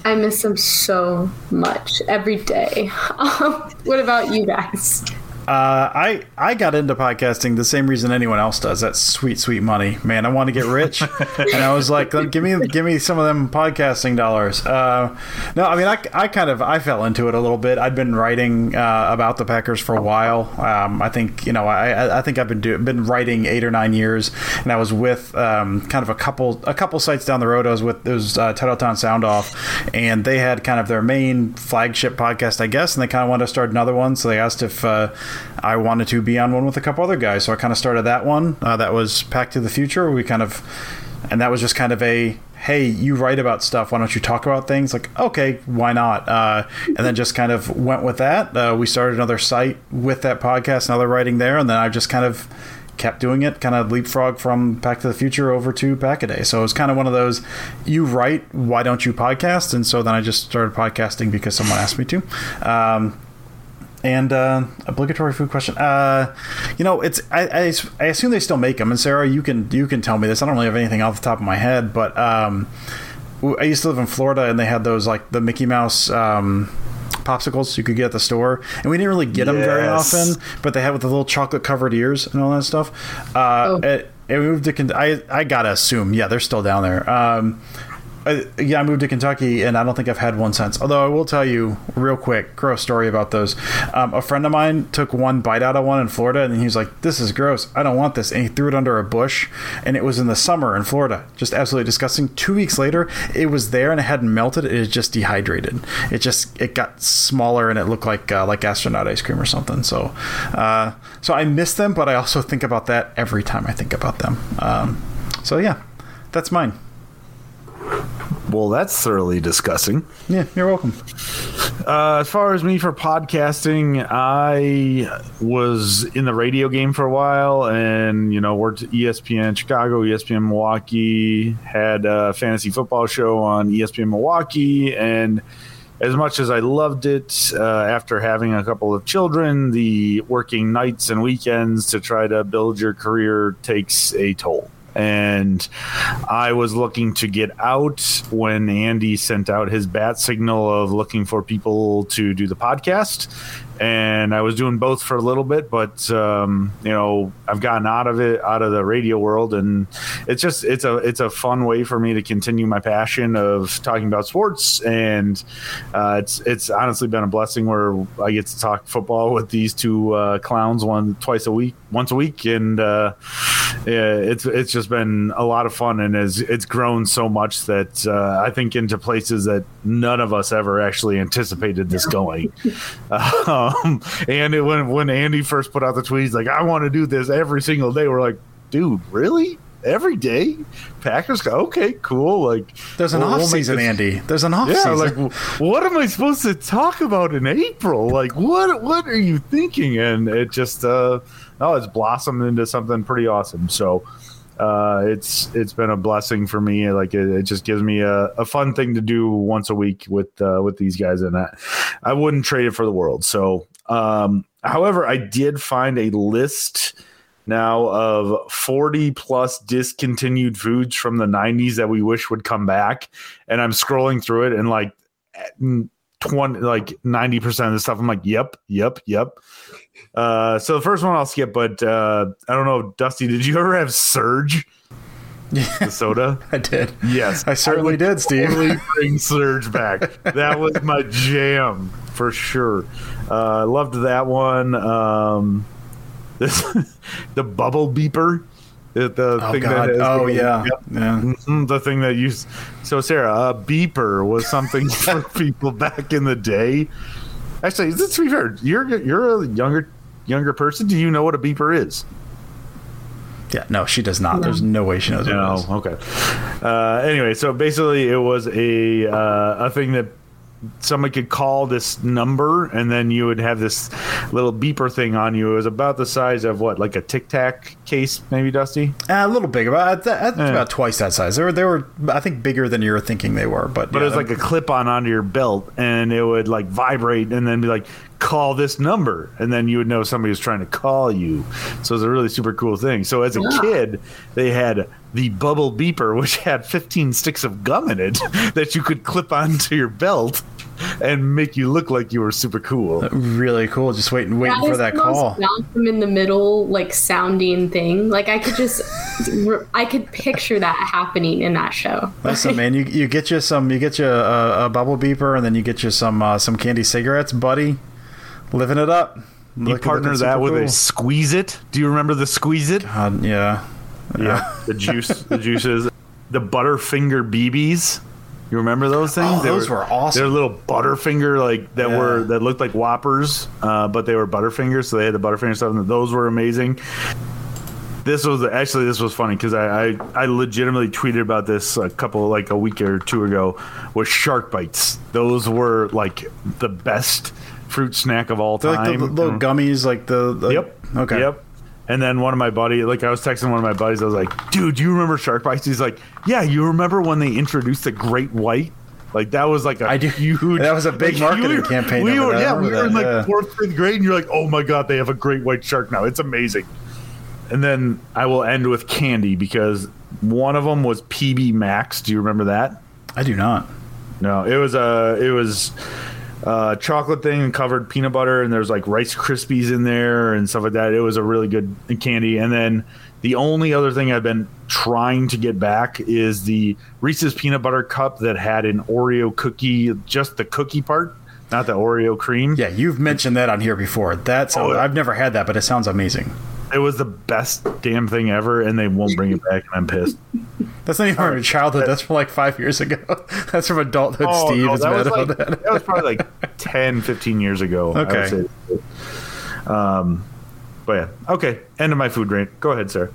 Speaker 3: I miss them so much every day. (laughs) Um, what about you guys?
Speaker 5: Uh, I I got into podcasting the same reason anyone else does. That's sweet, sweet money, man. I want to get rich, and I was like, give me give me some of them podcasting dollars. Uh, no, I mean, I, I kind of I fell into it a little bit. I'd been writing uh, about the Packers for a while. Um, I think you know I I- think I've been do, been writing eight or nine years, and I was with um, kind of a couple a couple sites down the road. I was with it was uh, Titletown Sound Off, and they had kind of their main flagship podcast, I guess, and they kind of wanted to start another one. So they asked if uh, I wanted to be on one with a couple other guys. So I kind of started that one. Uh, that was Pack to the Future. We kind of, and that was just kind of a hey, you write about stuff. Why don't you talk about things? Like, okay, why not? Uh, and then just kind of went with that. Uh, we started another site with that podcast, another writing there, and then I just kind of kept doing it, kind of leapfrog from Pack to the Future over to Packaday. So it was kind of one of those, you write, why don't you podcast? And so then I just started podcasting because someone asked me to. Um, and uh, obligatory food question. Uh, you know, it's I, I, I assume they still make them. And Sarah, you can you can tell me this. I don't really have anything off the top of my head, but um, I used to live in Florida, and they had those like the Mickey Mouse. Um, popsicles you could get at the store and we didn't really get them very often but they had with the little chocolate covered ears and all that stuff uh
Speaker 3: Oh.
Speaker 5: it, it moved to I, I gotta assume yeah they're still down there um uh, yeah, I moved to Kentucky, and I don't think I've had one since. Although I will tell you, real quick, gross story about those. Um, a friend of mine took one bite out of one in Florida, and he was like, "This is gross. I don't want this." And he threw it under a bush, and it was in the summer in Florida. Just absolutely disgusting. Two weeks later, it was there, and it hadn't melted. It is just dehydrated. It just it got smaller, and it looked like uh, like astronaut ice cream or something. So, uh, so I miss them, but I also think about that every time I think about them. Um, so yeah, that's mine.
Speaker 4: Well, that's thoroughly disgusting.
Speaker 5: Yeah, you're welcome.
Speaker 4: Uh, as far as me for podcasting, I was in the radio game for a while, and you know worked at ESPN Chicago, ESPN Milwaukee, had a fantasy football show on ESPN Milwaukee, and as much as I loved it, uh, after having a couple of children, the working nights and weekends to try to build your career takes a toll. And I was looking to get out when Andy sent out his bat signal of looking for people to do the podcast. And I was doing both for a little bit, but um, you know I've gotten out of it, out of the radio world, and it's just it's a it's a fun way for me to continue my passion of talking about sports, and uh, it's it's honestly been a blessing where I get to talk football with these two uh, clowns one twice a week, once a week, and uh, yeah, it's it's just been a lot of fun, and it's it's grown so much that uh, I think into places that none of us ever actually anticipated this going. (laughs) um, and it, when when Andy first put out the tweet, he's like, "I want to do this every single day." We're like, "Dude, really?" Every day, Packers go okay, cool. Like
Speaker 5: There's an
Speaker 4: we'll-
Speaker 5: off
Speaker 4: we'll
Speaker 5: season,
Speaker 4: this-
Speaker 5: Andy. There's an off
Speaker 4: yeah,
Speaker 5: season.
Speaker 4: like what am I supposed to talk about in April? Like what what are you thinking? And it just uh no, it's blossomed into something pretty awesome. So uh it's it's been a blessing for me. Like it, it just gives me a, a fun thing to do once a week with uh with these guys and I, I wouldn't trade it for the world. So um however I did find a list now of 40 plus discontinued foods from the 90s that we wish would come back and i'm scrolling through it and like twenty, like ninety percent of the stuff. I'm like, yep, yep, yep. Uh, so the first one I'll skip, but uh, I don't know, Dusty. Did you ever have Surge? the soda. (laughs)
Speaker 5: I did.
Speaker 4: Yes,
Speaker 5: I certainly
Speaker 4: would
Speaker 5: did, Steve.
Speaker 4: Totally (laughs) bring Surge back. that was my jam for sure. Uh, I loved that one. Um, this (laughs) the bubble beeper. The, the
Speaker 5: Oh
Speaker 4: thing
Speaker 5: God!
Speaker 4: that
Speaker 5: oh
Speaker 4: the-
Speaker 5: yeah, yeah.
Speaker 4: Mhm, the thing that used so Sarah, a beeper was something for people back in the day. Actually, let's be fair. You're you're a younger younger person. Do you know what a beeper is?
Speaker 5: Yeah, no, she does not. There's no way she knows what it
Speaker 4: No. Okay. Uh, anyway, so basically, it was a uh, a thing that somebody could call this number, and then you would have this little beeper thing on you. It was about the size of what, like a Tic Tac case, maybe, Dusty.
Speaker 5: Uh, a little big, about that's
Speaker 4: Yeah.
Speaker 5: about twice that size. They were, they were, I think, bigger than you were thinking they were. But
Speaker 4: But
Speaker 5: yeah,
Speaker 4: it was like a clip on onto your belt, and it would like vibrate, and then be like, "Call this number," and then you would know somebody was trying to call you. So it was a really super cool thing. So as a kid, they had the bubble beeper, which had 15 sticks of gum in it (laughs) that you could clip onto your belt and make you look like you were super cool.
Speaker 5: really cool. Just waiting, waiting for that
Speaker 3: the most
Speaker 5: call.
Speaker 3: Malcolm in the middle, like sounding thing. Like I could just, I could picture that happening in that show.
Speaker 5: Listen, man, you, you get you some, you get you a, a bubble beeper, and then you get you some uh, some candy cigarettes, buddy. Living it up.
Speaker 4: You
Speaker 5: Looking-
Speaker 4: partner that
Speaker 5: super
Speaker 4: with
Speaker 5: cool.
Speaker 4: a squeeze it. Do you remember the squeeze it?
Speaker 5: Uh, yeah.
Speaker 4: Yeah, the juice, the juices, the Butterfinger BBs. You remember those things?
Speaker 5: Oh, those were awesome.
Speaker 4: They're little Butterfinger like that
Speaker 5: Yeah.
Speaker 4: were that looked like Whoppers, uh, but they were Butterfingers, so they had the Butterfinger stuff, and those were amazing. This was actually this was funny because I, I I legitimately tweeted about this a couple like a week or two ago. Was shark bites? Those were like the best fruit snack of all
Speaker 5: They're like
Speaker 4: time.
Speaker 5: the little gummies, like the, the
Speaker 4: Yep.
Speaker 5: Okay.
Speaker 4: Yep. And then one of my buddy, like I was texting one of my buddies, I was like, "Dude, do you remember Shark Bites?" He's like, "Yeah, you remember when they introduced the Great White?" Like that was like a
Speaker 5: I do-
Speaker 4: huge.
Speaker 5: that was a big
Speaker 4: like,
Speaker 5: marketing
Speaker 4: we were-
Speaker 5: campaign
Speaker 4: We were, yeah, we
Speaker 5: remember
Speaker 4: were in like
Speaker 5: yeah.
Speaker 4: fourth, fifth grade, and you're like, "Oh my god, they have a Great White Shark now! It's amazing." And then I will end with candy because one of them was PB Max. Do you remember that?
Speaker 5: I do not.
Speaker 4: No, it was a it was a chocolate thing and covered peanut butter, and there's like Rice Krispies in there and stuff like that. It was a really good candy. And then the only other thing I've been trying to get back is the Reese's peanut butter cup that had an Oreo cookie, just the cookie part, not the Oreo cream.
Speaker 5: Yeah, you've mentioned that on here before. That's
Speaker 4: Oh.
Speaker 5: I've never had that, but it sounds amazing.
Speaker 4: It was the best damn thing ever, and they won't bring it back, and I'm pissed. (laughs)
Speaker 5: That's not even from your childhood. That's from like five years ago. (laughs) That's from adulthood. Steve
Speaker 4: no,
Speaker 5: is
Speaker 4: that
Speaker 5: mad
Speaker 4: was
Speaker 5: about
Speaker 4: like
Speaker 5: that.
Speaker 4: that was probably like (laughs) 10, 15 years ago. I would
Speaker 5: Okay.
Speaker 4: say. Um, but yeah, okay. End of my food rant. Go ahead, Sarah.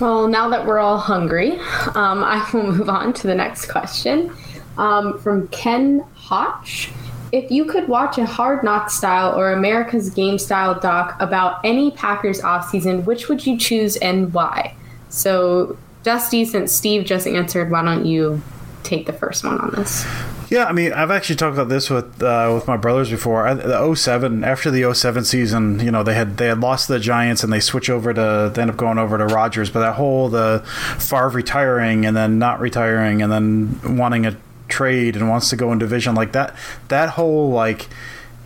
Speaker 3: Well, now that we're all hungry, um, I will move on to the next question um, from Ken Hotch. If you could watch a Hard Knock style or America's Game style doc about any Packers offseason, which would you choose and why? So, Dusty, since Steve just answered, why don't you take the first one on this?
Speaker 5: Yeah, I mean, I've actually talked about this with uh, with my brothers before. I, the 07, after the 07 season, you know, they had they had lost to the Giants and they switch over to they end up going over to Rodgers. But that whole the Favre retiring and then not retiring and then wanting a trade and wants to go in division like that that whole like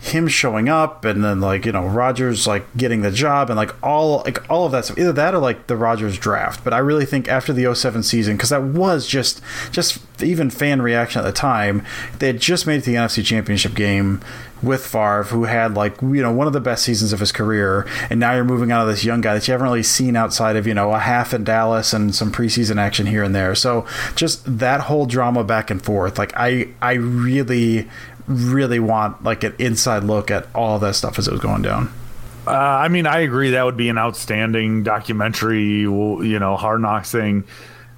Speaker 5: him showing up and then like you know Rodgers like getting the job and like all like all of that stuff. Either that or like the Rodgers draft. But I really think after the 07 season because that was just just even fan reaction at the time they had just made it to the NFC championship game with Favre who had like you know one of the best seasons of his career. And now you're moving on to this young guy that you haven't really seen outside of you know a half in Dallas and some preseason action here and there. So just that whole drama back and forth like I I really really want like an inside look at all that stuff as it was going down.
Speaker 4: Uh, I mean, I agree that would be an outstanding documentary, you know, Hard Knocks thing.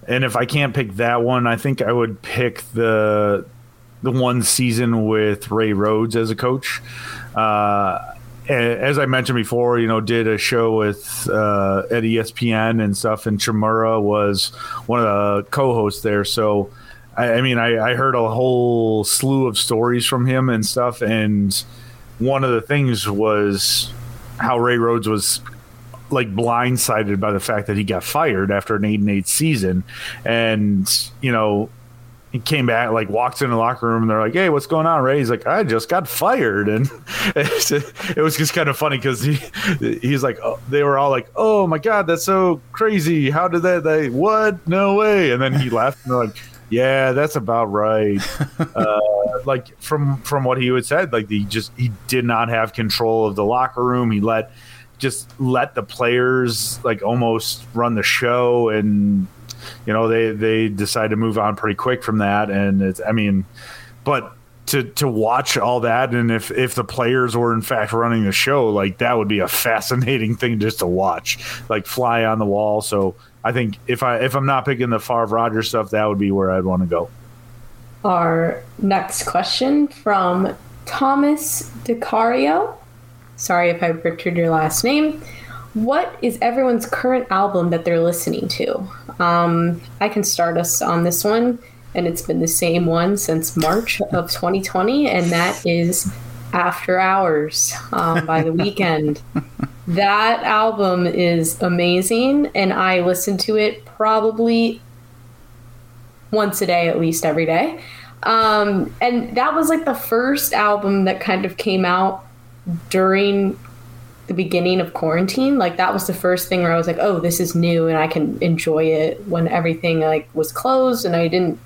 Speaker 4: And if I can't pick that one, I think I would pick the the one season with Ray Rhodes as a coach. Uh, as I mentioned before, you know, did a show with uh, at ESPN and stuff, and Chmura was one of the co-hosts there. So, I, I mean, I, I heard a whole slew of stories from him and stuff, and one of the things was how Ray Rhodes was like blindsided by the fact that he got fired after an eight and eight season, and you know he came back, like walks in the locker room, and they're like, "Hey, what's going on, Ray?" He's like, "I just got fired," and (laughs) it was just kind of funny because he he's like, oh, they were all like, "Oh my god, that's so crazy! How did that? They what? No way!" And then he left, and they're like. Yeah, that's about right. (laughs) uh, like from from what he had said, like he just he did not have control of the locker room. He let just let the players like almost run the show and you know they they decide to move on pretty quick from that and it's i mean but to to watch all that and if if the players were in fact running the show like that would be a (laughs) fascinating thing just to watch like fly on the wall so i think if i if i'm not picking the Favre Rodgers stuff that would be where i'd want to go
Speaker 3: our next question from thomas decario sorry if i butchered your last name what is everyone's current album that they're listening to? Um, I can start us on this one, and it's been the same one since March of (laughs) 2020, and that is After Hours um, by The (laughs) Weeknd. That album is amazing, and I listen to it probably once a day, at least every day. Um, and that was like the first album that kind of came out during the beginning of quarantine. Like that was the first thing where i was like oh this is new and i can enjoy it when everything like was closed and i didn't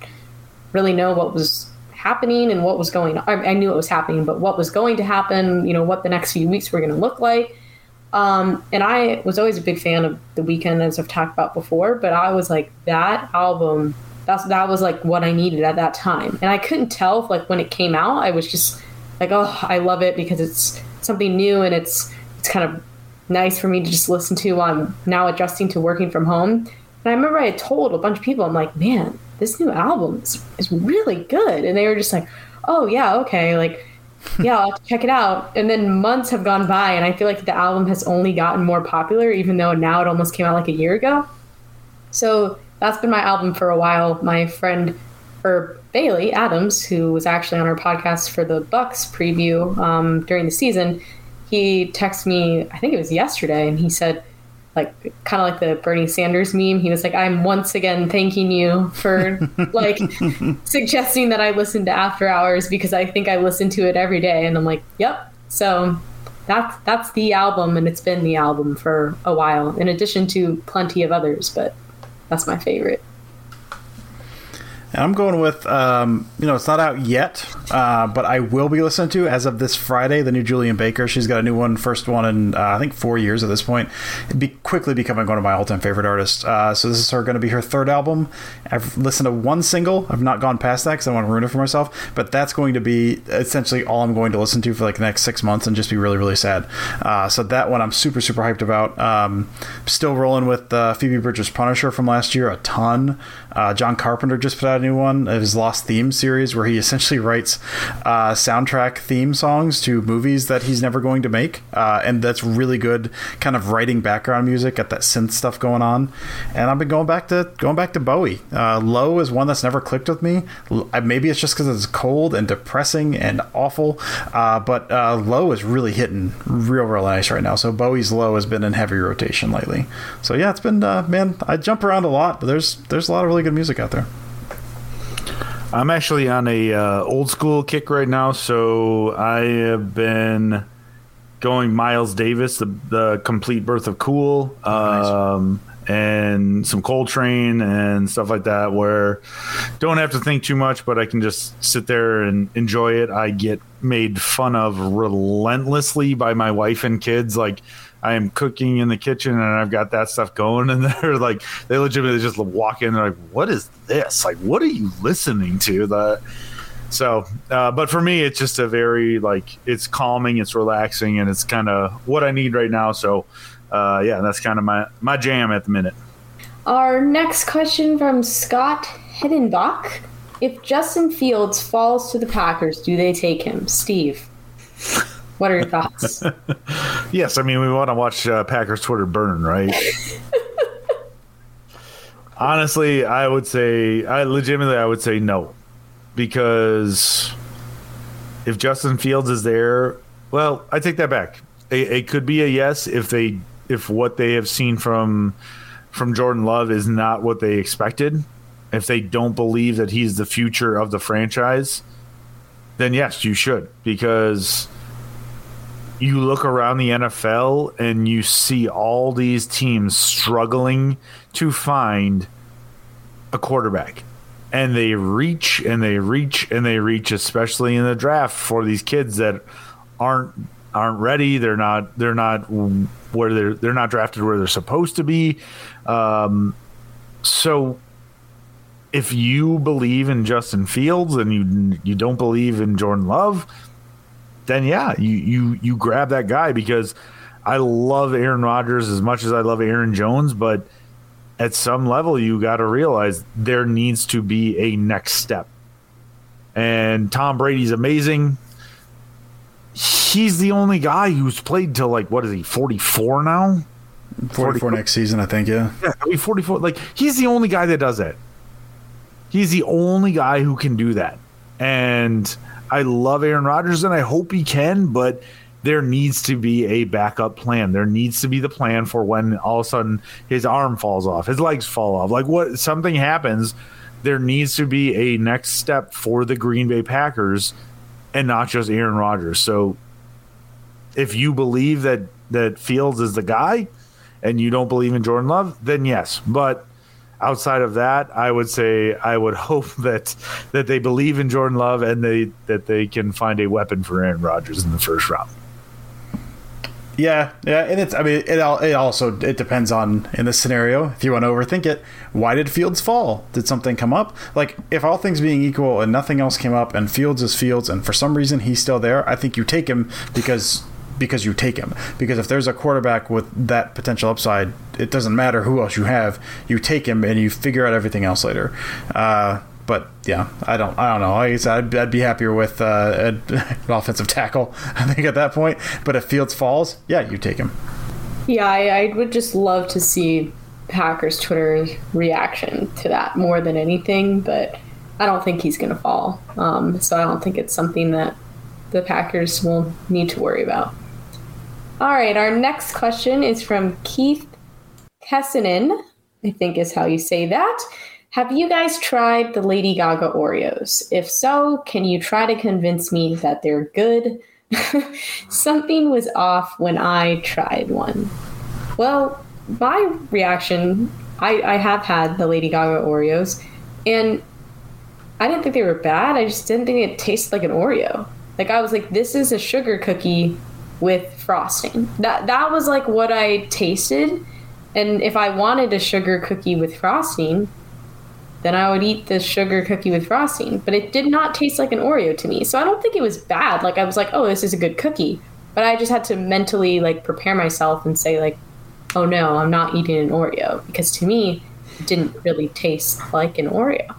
Speaker 3: really know what was happening and what was going on. I, knew it was happening but what was going to happen you know what the next few weeks were going to look like um, and i was always a big fan of the Weeknd as i've talked about before but i was like that album that's that was like what i needed at that time and i couldn't tell if like when it came out i was just like oh i love it because it's something new and it's it's kind of nice for me to just listen to while I'm now adjusting to working from home. And I remember I had told a bunch of people, I'm like, man, this new album is, is really good. And they were just like, oh, yeah, okay. Like, (laughs) yeah, I'll check it out. And then months have gone by, and I feel like the album has only gotten more popular, even though now it almost came out like a year ago. So that's been my album for a while. My friend or Bailey Adams, who was actually on our podcast for the Bucs preview um, during the season, he texted me, I think it was yesterday, and he said, like kind of like the Bernie Sanders meme. He was like, "I'm once again thanking you for (laughs) like suggesting that I listen to After Hours because I think I listen to it every day." And I'm like, "Yep." So that's that's the album, and it's been the album for a while. In addition to plenty of others, but that's my favorite.
Speaker 5: And I'm going with, um, you know, it's not out yet, uh, but I will be listening to as of this Friday. The new Julien Baker. She's got a new one, first one in uh, I think four years at this point. It'd be quickly becoming one of my all-time favorite artists. Uh, so this is her going to be her third album. I've listened to one single. I've not gone past that because I want to ruin it for myself. But that's going to be essentially all I'm going to listen to for like the next six months and just be really, really sad. Uh, so that one I'm super, super hyped about. Um, still rolling with uh, Phoebe Bridgers' Punisher from last year a ton. Uh, John Carpenter just put out a new one of his Lost Theme series where he essentially writes uh, soundtrack theme songs to movies that he's never going to make. Uh, and that's really good kind of writing background music, got that synth stuff going on. And I've been going back to going back to Bowie. Uh, Low is one that's never clicked with me. Maybe it's just because it's cold and depressing and awful. Uh, but uh, Low is really hitting real, real nice right now. So Bowie's Low has been in heavy rotation lately. So yeah, it's been man. I jump around a lot, but there's there's a lot of really really good music out there.
Speaker 4: I'm actually on a uh, old school kick right now, so I have been going Miles Davis, the, the complete birth of cool, um, nice. and some Coltrane and stuff like that. Where don't have to think too much, but I can just sit there and enjoy it. I get made fun of relentlessly by my wife and kids, like I am cooking in the kitchen and I've got that stuff going, (laughs) and they're like, they legitimately just walk in. They're like, "What is this? Like, what are you listening to?" The so, uh, but for me, it's just a very like it's calming, it's relaxing, and it's kind of what I need right now. So, uh, yeah, that's kind of my my jam at the minute.
Speaker 3: Our next question from Scott Hedenbach: If Justin Fields falls to the Packers, do they take him, Steve? (laughs) What are your thoughts? (laughs)
Speaker 4: yes, I mean we want to watch uh, Packers Twitter burn, right? (laughs) Honestly, I would say, I legitimately, I would say no, because if Justin Fields is there, well, I take that back. It, it could be a yes if they if what they have seen from from Jordan Love is not what they expected. if they don't believe that he's the future of the franchise, then yes, you should because you look around the NFL and you see all these teams struggling to find a quarterback. And they reach and they reach and they reach, especially in the draft for these kids that aren't aren't ready. They're not they're not where they're they're not drafted where they're supposed to be. Um, so if you believe in Justin Fields and you you don't believe in Jordan Love, then yeah, you you you grab that guy because I love Aaron Rodgers as much as I love Aaron Jones, but at some level you got to realize there needs to be a next step. And Tom Brady's amazing. He's the only guy who's played till like what is he 44 now?
Speaker 5: 44 next season, I think, yeah.
Speaker 4: Yeah, I mean 44 like he's the only guy that does that. He's the only guy who can do that. And I love Aaron Rodgers and I hope he can, but there needs to be a backup plan. There needs to be the plan for when all of a sudden his arm falls off, his legs fall off. Like what something happens, there needs to be a next step for the Green Bay Packers and not just Aaron Rodgers. So if you believe that that Fields is the guy and you don't believe in Jordan Love, then yes. But outside of that, I would say I would (laughs) hope that that they believe in Jordan Love and they that they can find a weapon for Aaron Rodgers in the first round.
Speaker 5: Yeah, yeah, and it's. I mean, it all. It also it depends on in this scenario. If you want to overthink it, why did Fields fall? Did something come up? Like if all things being equal and nothing else came up, and Fields is Fields, and for some reason he's still there, I think you take him because because you take him. Because if there's a quarterback with that potential upside, it doesn't matter who else you have. You take him and you figure out everything else later. Uh, but yeah, I don't, I don't know. I I'd, I'd be happier with uh, an (laughs) offensive tackle. (laughs) I think at that point. But if Fields falls, yeah, you take him.
Speaker 3: Yeah, I, I would just love to see Packers Twitter reaction to that more than anything. But I don't think he's going to fall. Um, so I don't think it's something that the Packers will need to worry about. All right, our next question is from Keith Kessinen, I think is how you say that. Have you guys tried the Lady Gaga Oreos? If so, can you try to convince me that they're good? (laughs) Something was off when I tried one. Well, my reaction I, I have had the Lady Gaga Oreos, and I didn't think they were bad. I just didn't think it tasted like an Oreo. Like I was like, this is a sugar cookie with frosting. That that was like what I tasted. And if I wanted a sugar cookie with frosting, then I would eat the sugar cookie with frosting. But it did not taste like an Oreo to me. So I don't think it was bad. Like I was like, oh, this is a good cookie. But I just had to mentally like prepare myself and say like, oh no, I'm not eating an Oreo because to me, it didn't really taste like an Oreo.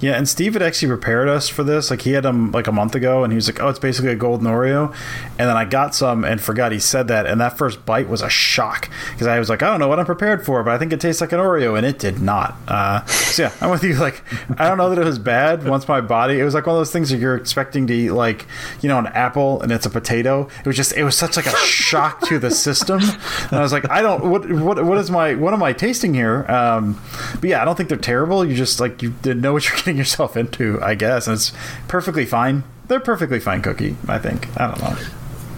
Speaker 5: Yeah, and Steve had actually prepared us for this. Like he had them like a month ago, and he was like, "Oh, it's basically a golden Oreo." And then I got some and forgot he said that, and that first bite was a shock because I was like, "I don't know what I'm prepared for, but I think it tastes like an Oreo," and it did not. Uh, so yeah, I'm with you. Like I don't know that it was bad. Once my body, it was like one of those things that you're expecting to eat, like you know, an apple and it's a potato. It was just, it was such like a shock to the system, and I was like, I don't what what what is my what am I tasting here? Um, but yeah, I don't think they're terrible. You just like you didn't know what you're getting yourself into, I guess. And it's perfectly fine. They're perfectly fine cookie, I think. I don't know.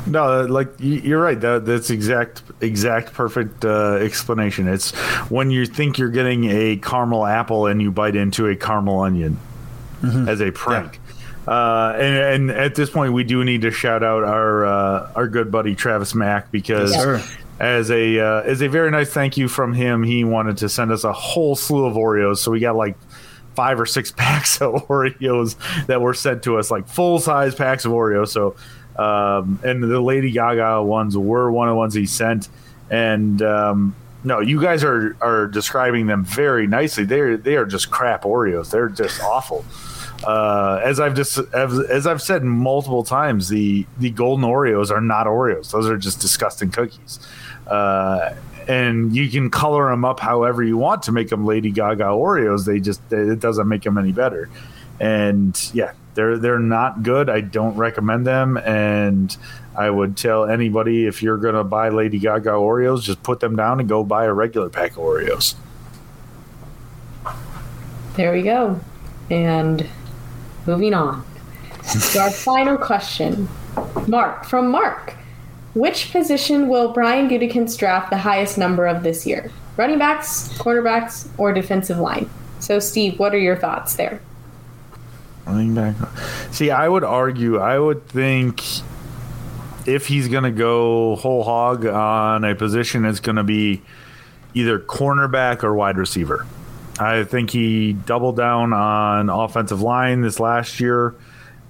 Speaker 4: No, like you're right. That, that's exact, exact, perfect uh, explanation. It's when you think you're getting a caramel apple and you bite into a caramel onion mm-hmm. as a prank. Yeah. Uh, and, and, at this point, we do need to shout out our uh, our good buddy Travis Mack because yes, as a uh, as a very nice thank you from him, he wanted to send us a whole slew of Oreos. So we got like five or six (laughs) packs of Oreos that were sent to us, like full size packs of Oreos. So, um, and the Lady Gaga ones were one of the ones he sent. And um, no, you guys are are describing them very nicely. They're they are just crap Oreos. They're just (laughs) awful. Uh, as I've just as, as I've said multiple times, the the golden Oreos are not Oreos. Those are just disgusting cookies. Uh, and you can color them up however you want to make them Lady Gaga Oreos. They just it doesn't make them any better. And yeah, they're they're not good. I don't recommend them. And I would tell anybody if you're gonna buy Lady Gaga Oreos, just put them down and go buy a regular pack of Oreos.
Speaker 3: There we go. And moving on. to our (laughs) final question. Mark, from Mark. Which position will Brian Gutekunst draft the highest number of this year? Running backs, quarterbacks, or defensive line? So, Steve, what are your thoughts there?
Speaker 4: Running back. See, I would argue, I would think if he's going to go whole hog on a position, it's going to be either cornerback or wide receiver. I think he doubled down on offensive line this last year,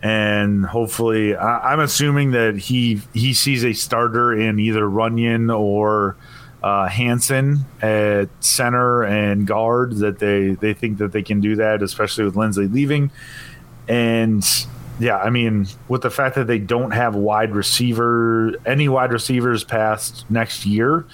Speaker 4: and hopefully, I, am assuming that he he sees a starter in either Runyan or uh, Hanson at center and guard. That they they think that they can do that, especially with Linsley leaving, and yeah, I mean, with the fact that they don't have wide receiver, any wide receivers past next year,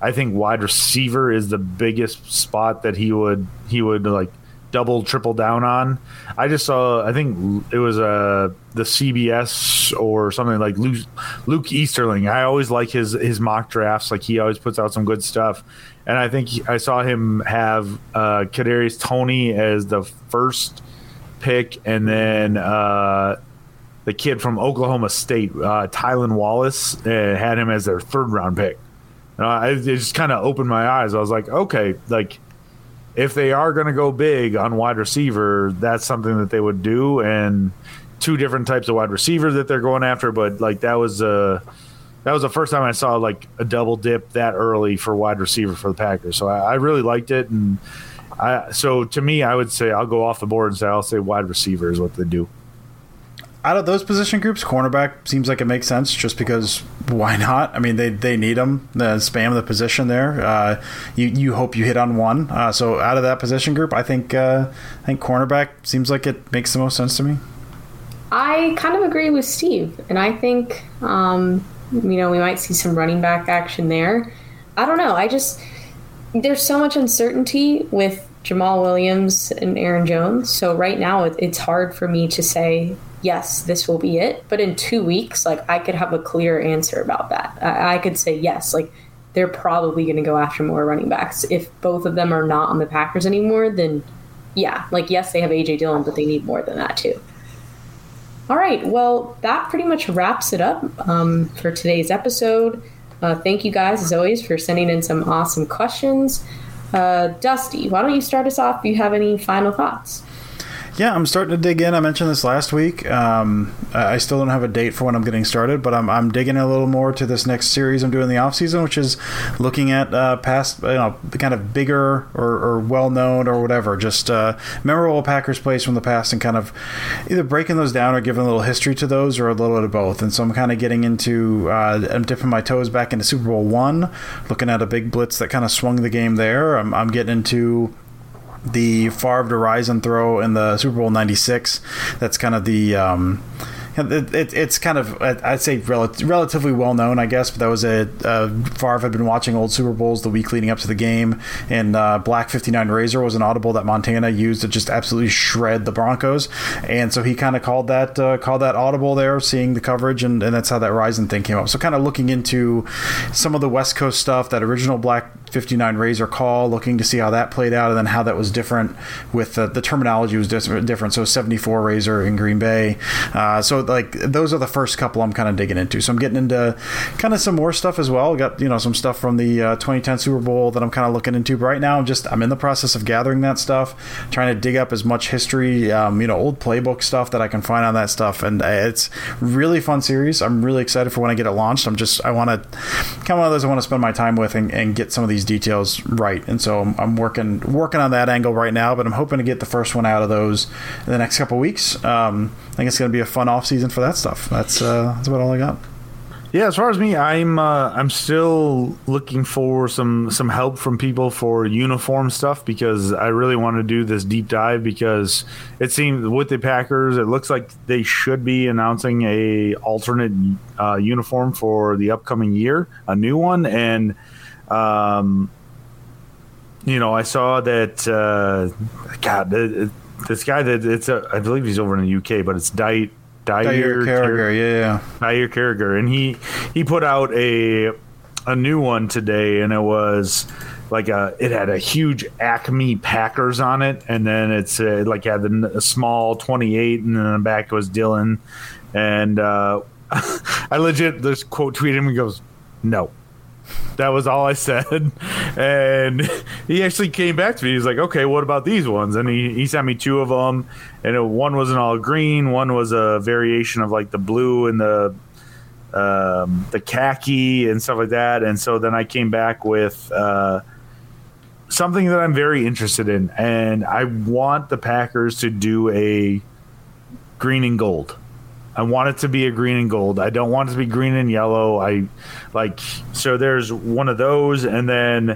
Speaker 4: I think wide receiver is the biggest spot that he would he would like double triple down on. I just saw I think it was uh the CBS or something like Luke, Luke Easterling. I always like his his mock drafts. Like he always puts out some good stuff. And I think I saw him have uh Kadarius Toney as the first pick, and then uh, the kid from Oklahoma State, uh, Tylan Wallace, uh, had him as their third round pick. Uh, it just kind of opened my eyes. I was like, okay, like if they are going to go big on wide receiver, that's something that they would do, and two different types of wide receiver that they're going after. But like that was uh that was the first time I saw like a double dip that early for wide receiver for the Packers. So I, I really liked it, and I so to me, I would say I'll go off the board and say I'll say wide receiver is what they do
Speaker 5: out of those position groups, cornerback seems like it makes sense just because why not? I mean, they, they need them, the spam the position there. Uh, you you hope you hit on one. Uh, so out of that position group, I think uh, I think cornerback seems like it makes the most sense to me.
Speaker 3: I kind of agree with Steve, and I think um, you know we might see some running back action there. I don't know. I just there's so much uncertainty with Jamaal Williams and Aaron Jones. So right now it, it's hard for me to say yes, this will be it. But in two weeks, like I could have a clear answer about that. I, I could say yes, like they're probably going to go after more running backs. If both of them are not on the Packers anymore, then yeah, like yes, they have AJ Dillon, but they need more than that too. All right, well, that pretty much wraps it up um, for today's episode. Uh, thank you guys, as always, for sending in some awesome questions. Uh, Dusty, why don't you start us off if you have any final thoughts?
Speaker 5: Yeah, I'm starting to dig in. I mentioned this last week. Um, I still don't have a date for when I'm getting started, but I'm, I'm digging a little more to this next series I'm doing in the off season, which is looking at uh, past, you know, kind of bigger or, or well known or whatever, just uh, memorable Packers plays from the past, and kind of either breaking those down or giving a little history to those, or a little bit of both. And so I'm kind of getting into, uh, I'm dipping my toes back into Super Bowl one, looking at a big blitz that kind of swung the game there. I'm, I'm getting into the Favre to Rison throw in the Super Bowl '96. That's kind of the um, it, it, it's kind of I'd say rel- relatively well known, I guess. But that was a uh, Favre had been watching old Super Bowls the week leading up to the game, and uh, Black 59 Razor was an audible that Montana used to just absolutely shred the Broncos, and so he kind of called that uh, called that audible there, seeing the coverage, and, and that's how that Rison thing came up. So kind of looking into some of the West Coast stuff, that original Black 59 Razor call, looking to see how that played out, and then how that was different with the, the terminology was different. So 74 Razor in Green Bay. Uh, so like those are the first couple I'm kind of digging into. So I'm getting into kind of some more stuff as well. Got you know some stuff from the uh, 2010 Super Bowl that I'm kind of looking into. But right now, I'm just I'm in the process of gathering that stuff, trying to dig up as much history, um, you know, old playbook stuff that I can find on that stuff, and uh, it's really fun series. I'm really excited for when I get it launched. I'm just I want to kind of one of those I want to spend my time with and, and get some of these details right. And so I'm, I'm, working working on that angle right now. But I'm hoping to get the first one out of those in the next couple weeks. Um, think it's going to be a fun off season for that stuff. That's uh, that's about all I got.
Speaker 4: Yeah, as far as me, I'm uh, I'm still looking for some some help from people for uniform stuff because I really want to do this deep dive because it seems with the Packers, it looks like they should be announcing a alternate uh, uniform for the upcoming year, a new one, and um, you know, I saw that uh, God, it, this guy that it's a, I believe he's over in the UK, but it's Diet
Speaker 5: Dyer Carragher, yeah, yeah,
Speaker 4: Dyer Carragher, and he he put out a a new one today, and it was like a it had a huge Acme Packers on it, and then it's uh, like had the, a small 28, and then the back was Dillon, and uh, (laughs) I legit this quote tweeted him. He goes, "No." That was all I said, and he actually came back to me. He's like, "Okay, what about these ones?" And he, he sent me two of them, and it, one was an all green, one was a variation of like the blue and the um, the khaki and stuff like that. And so then I came back with uh, something that I'm very interested in, and I want the Packers to do a green and gold. I want it to be a green and gold. I don't want it to be green and yellow. I like so. There's one of those, and then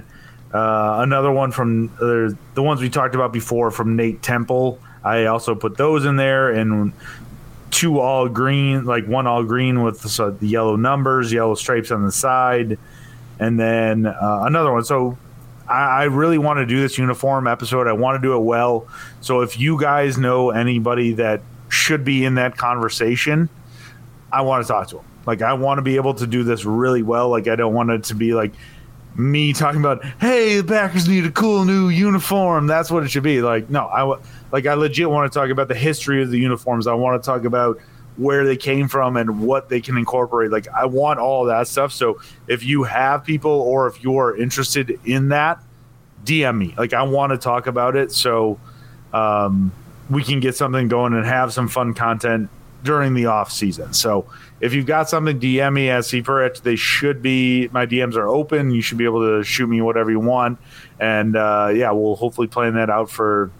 Speaker 4: uh, another one from uh, the ones we talked about before from Nate Temple. I also put those in there, and two all green, like one all green with the, the yellow numbers, yellow stripes on the side, and then uh, another one. So I, I really want to do this uniform episode. I want to do it well. So if you guys know anybody that should be in that conversation, I want to talk to them. Like I want to be able to do this really well. Like I don't want it to be like me talking about, hey, the Packers need a cool new uniform. That's what it should be. Like no, I like I legit want to talk about the history of the uniforms. I want to talk about where they came from and what they can incorporate. Like I want all that stuff. So if you have people or if you're interested in that, DM me. Like I want to talk about it. So um, we can get something going and have some fun content during the off season. So if you've got something, DM me at CPerch. They should be my DMs are open. You should be able to shoot me whatever you want, and uh, yeah, we'll hopefully plan that out for.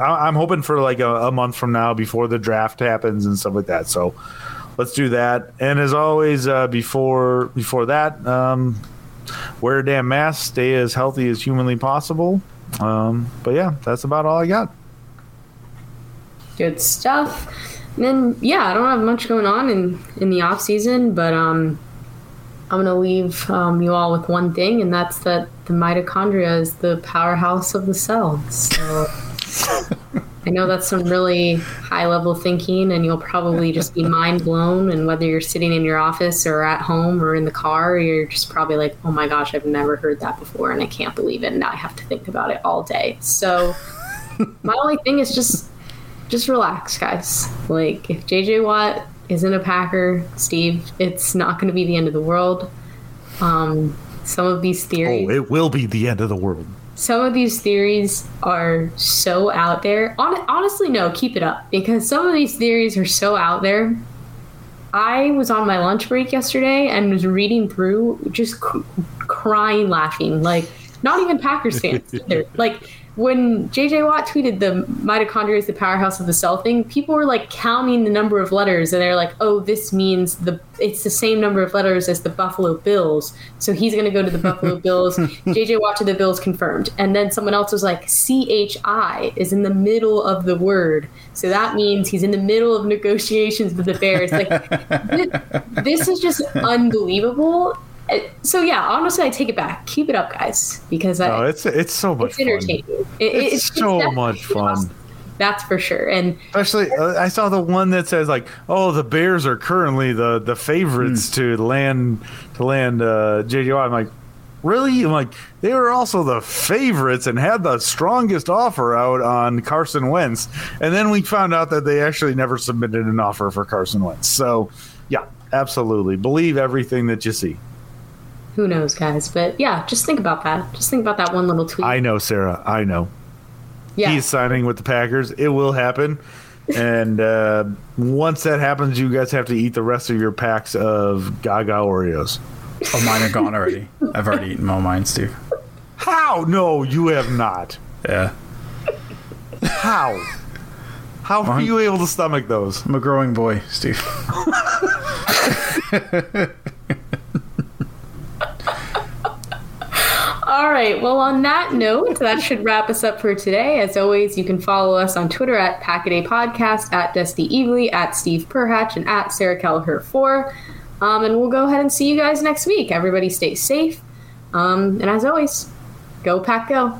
Speaker 4: I'm hoping for like a, a month from now before the draft happens and stuff like that. So let's do that. And as always, uh, before before that, um, wear a damn mask, stay as healthy as humanly possible. Um, but yeah, that's about all I got.
Speaker 3: Good stuff. And then yeah, I don't have much going on in in the off season, but um, I'm gonna leave um, you all with one thing, and that's that the mitochondria is the powerhouse of the cell. So (laughs) I know that's some really high level thinking, and you'll probably just be mind blown. And whether you're sitting in your office or at home or in the car, you're just probably like, "Oh my gosh, I've never heard that before, and I can't believe it." And now I have to think about it all day. So my only thing is just just relax, guys. Like, if JJ Watt isn't a Packer, Steve, it's not going to be the end of the world. Um, some of these theories.
Speaker 4: Oh, it will be the end of the world.
Speaker 3: Some of these theories are so out there. Hon- honestly, no, keep it up because some of these theories are so out there. I was on my lunch break yesterday and was reading through, just c- crying, laughing. Like, not even Packers fans (laughs) either. Like, when JJ Watt tweeted the mitochondria is the powerhouse of the cell thing, people were like counting the number of letters and they're like, oh, this means the it's the same number of letters as the Buffalo Bills. So he's going to go to the Buffalo (laughs) Bills. JJ Watt to the Bills confirmed. And then someone else was like, CHI is in the middle of the word. So that means he's in the middle of negotiations with the Bears. Like, this is just unbelievable so yeah, honestly, I take it back. Keep it up, guys, because
Speaker 4: I, it's it's so much
Speaker 3: it's entertaining.
Speaker 4: It, it's, it's, so much fun. Awesome.
Speaker 3: That's for sure. And
Speaker 4: especially, uh, I saw the one that says like, "Oh, the Bears are currently the the favorites mm. to land to land uh, JJ." I'm like, really? I'm like, they were also the favorites and had the strongest offer out on Carson Wentz, and then we found out that they actually never submitted an offer for Carson Wentz. So, yeah, absolutely, believe everything that you see
Speaker 3: who knows, guys? But yeah, just think about that. Just think about that one little tweet.
Speaker 4: I know, Sarah. I know. Yeah. He's signing with the Packers. It will happen. and uh, once that happens, you guys have to eat the rest of your packs of Gaga Oreos.
Speaker 5: Oh, mine are gone already. I've already eaten all mine, Steve.
Speaker 4: How? No, you have not.
Speaker 5: Yeah.
Speaker 4: How? How are you able to stomach those?
Speaker 5: I'm a growing boy, Steve. (laughs)
Speaker 3: All right. Well, on that note, that should wrap us up for today. As always, you can follow us on Twitter at Packaday Podcast, at Dusty Evely, at Steve Perhatch, and at Sarah Kelleher 4. Um, and we'll go ahead and see you guys next week. Everybody stay safe. Um, and as always, go pack go.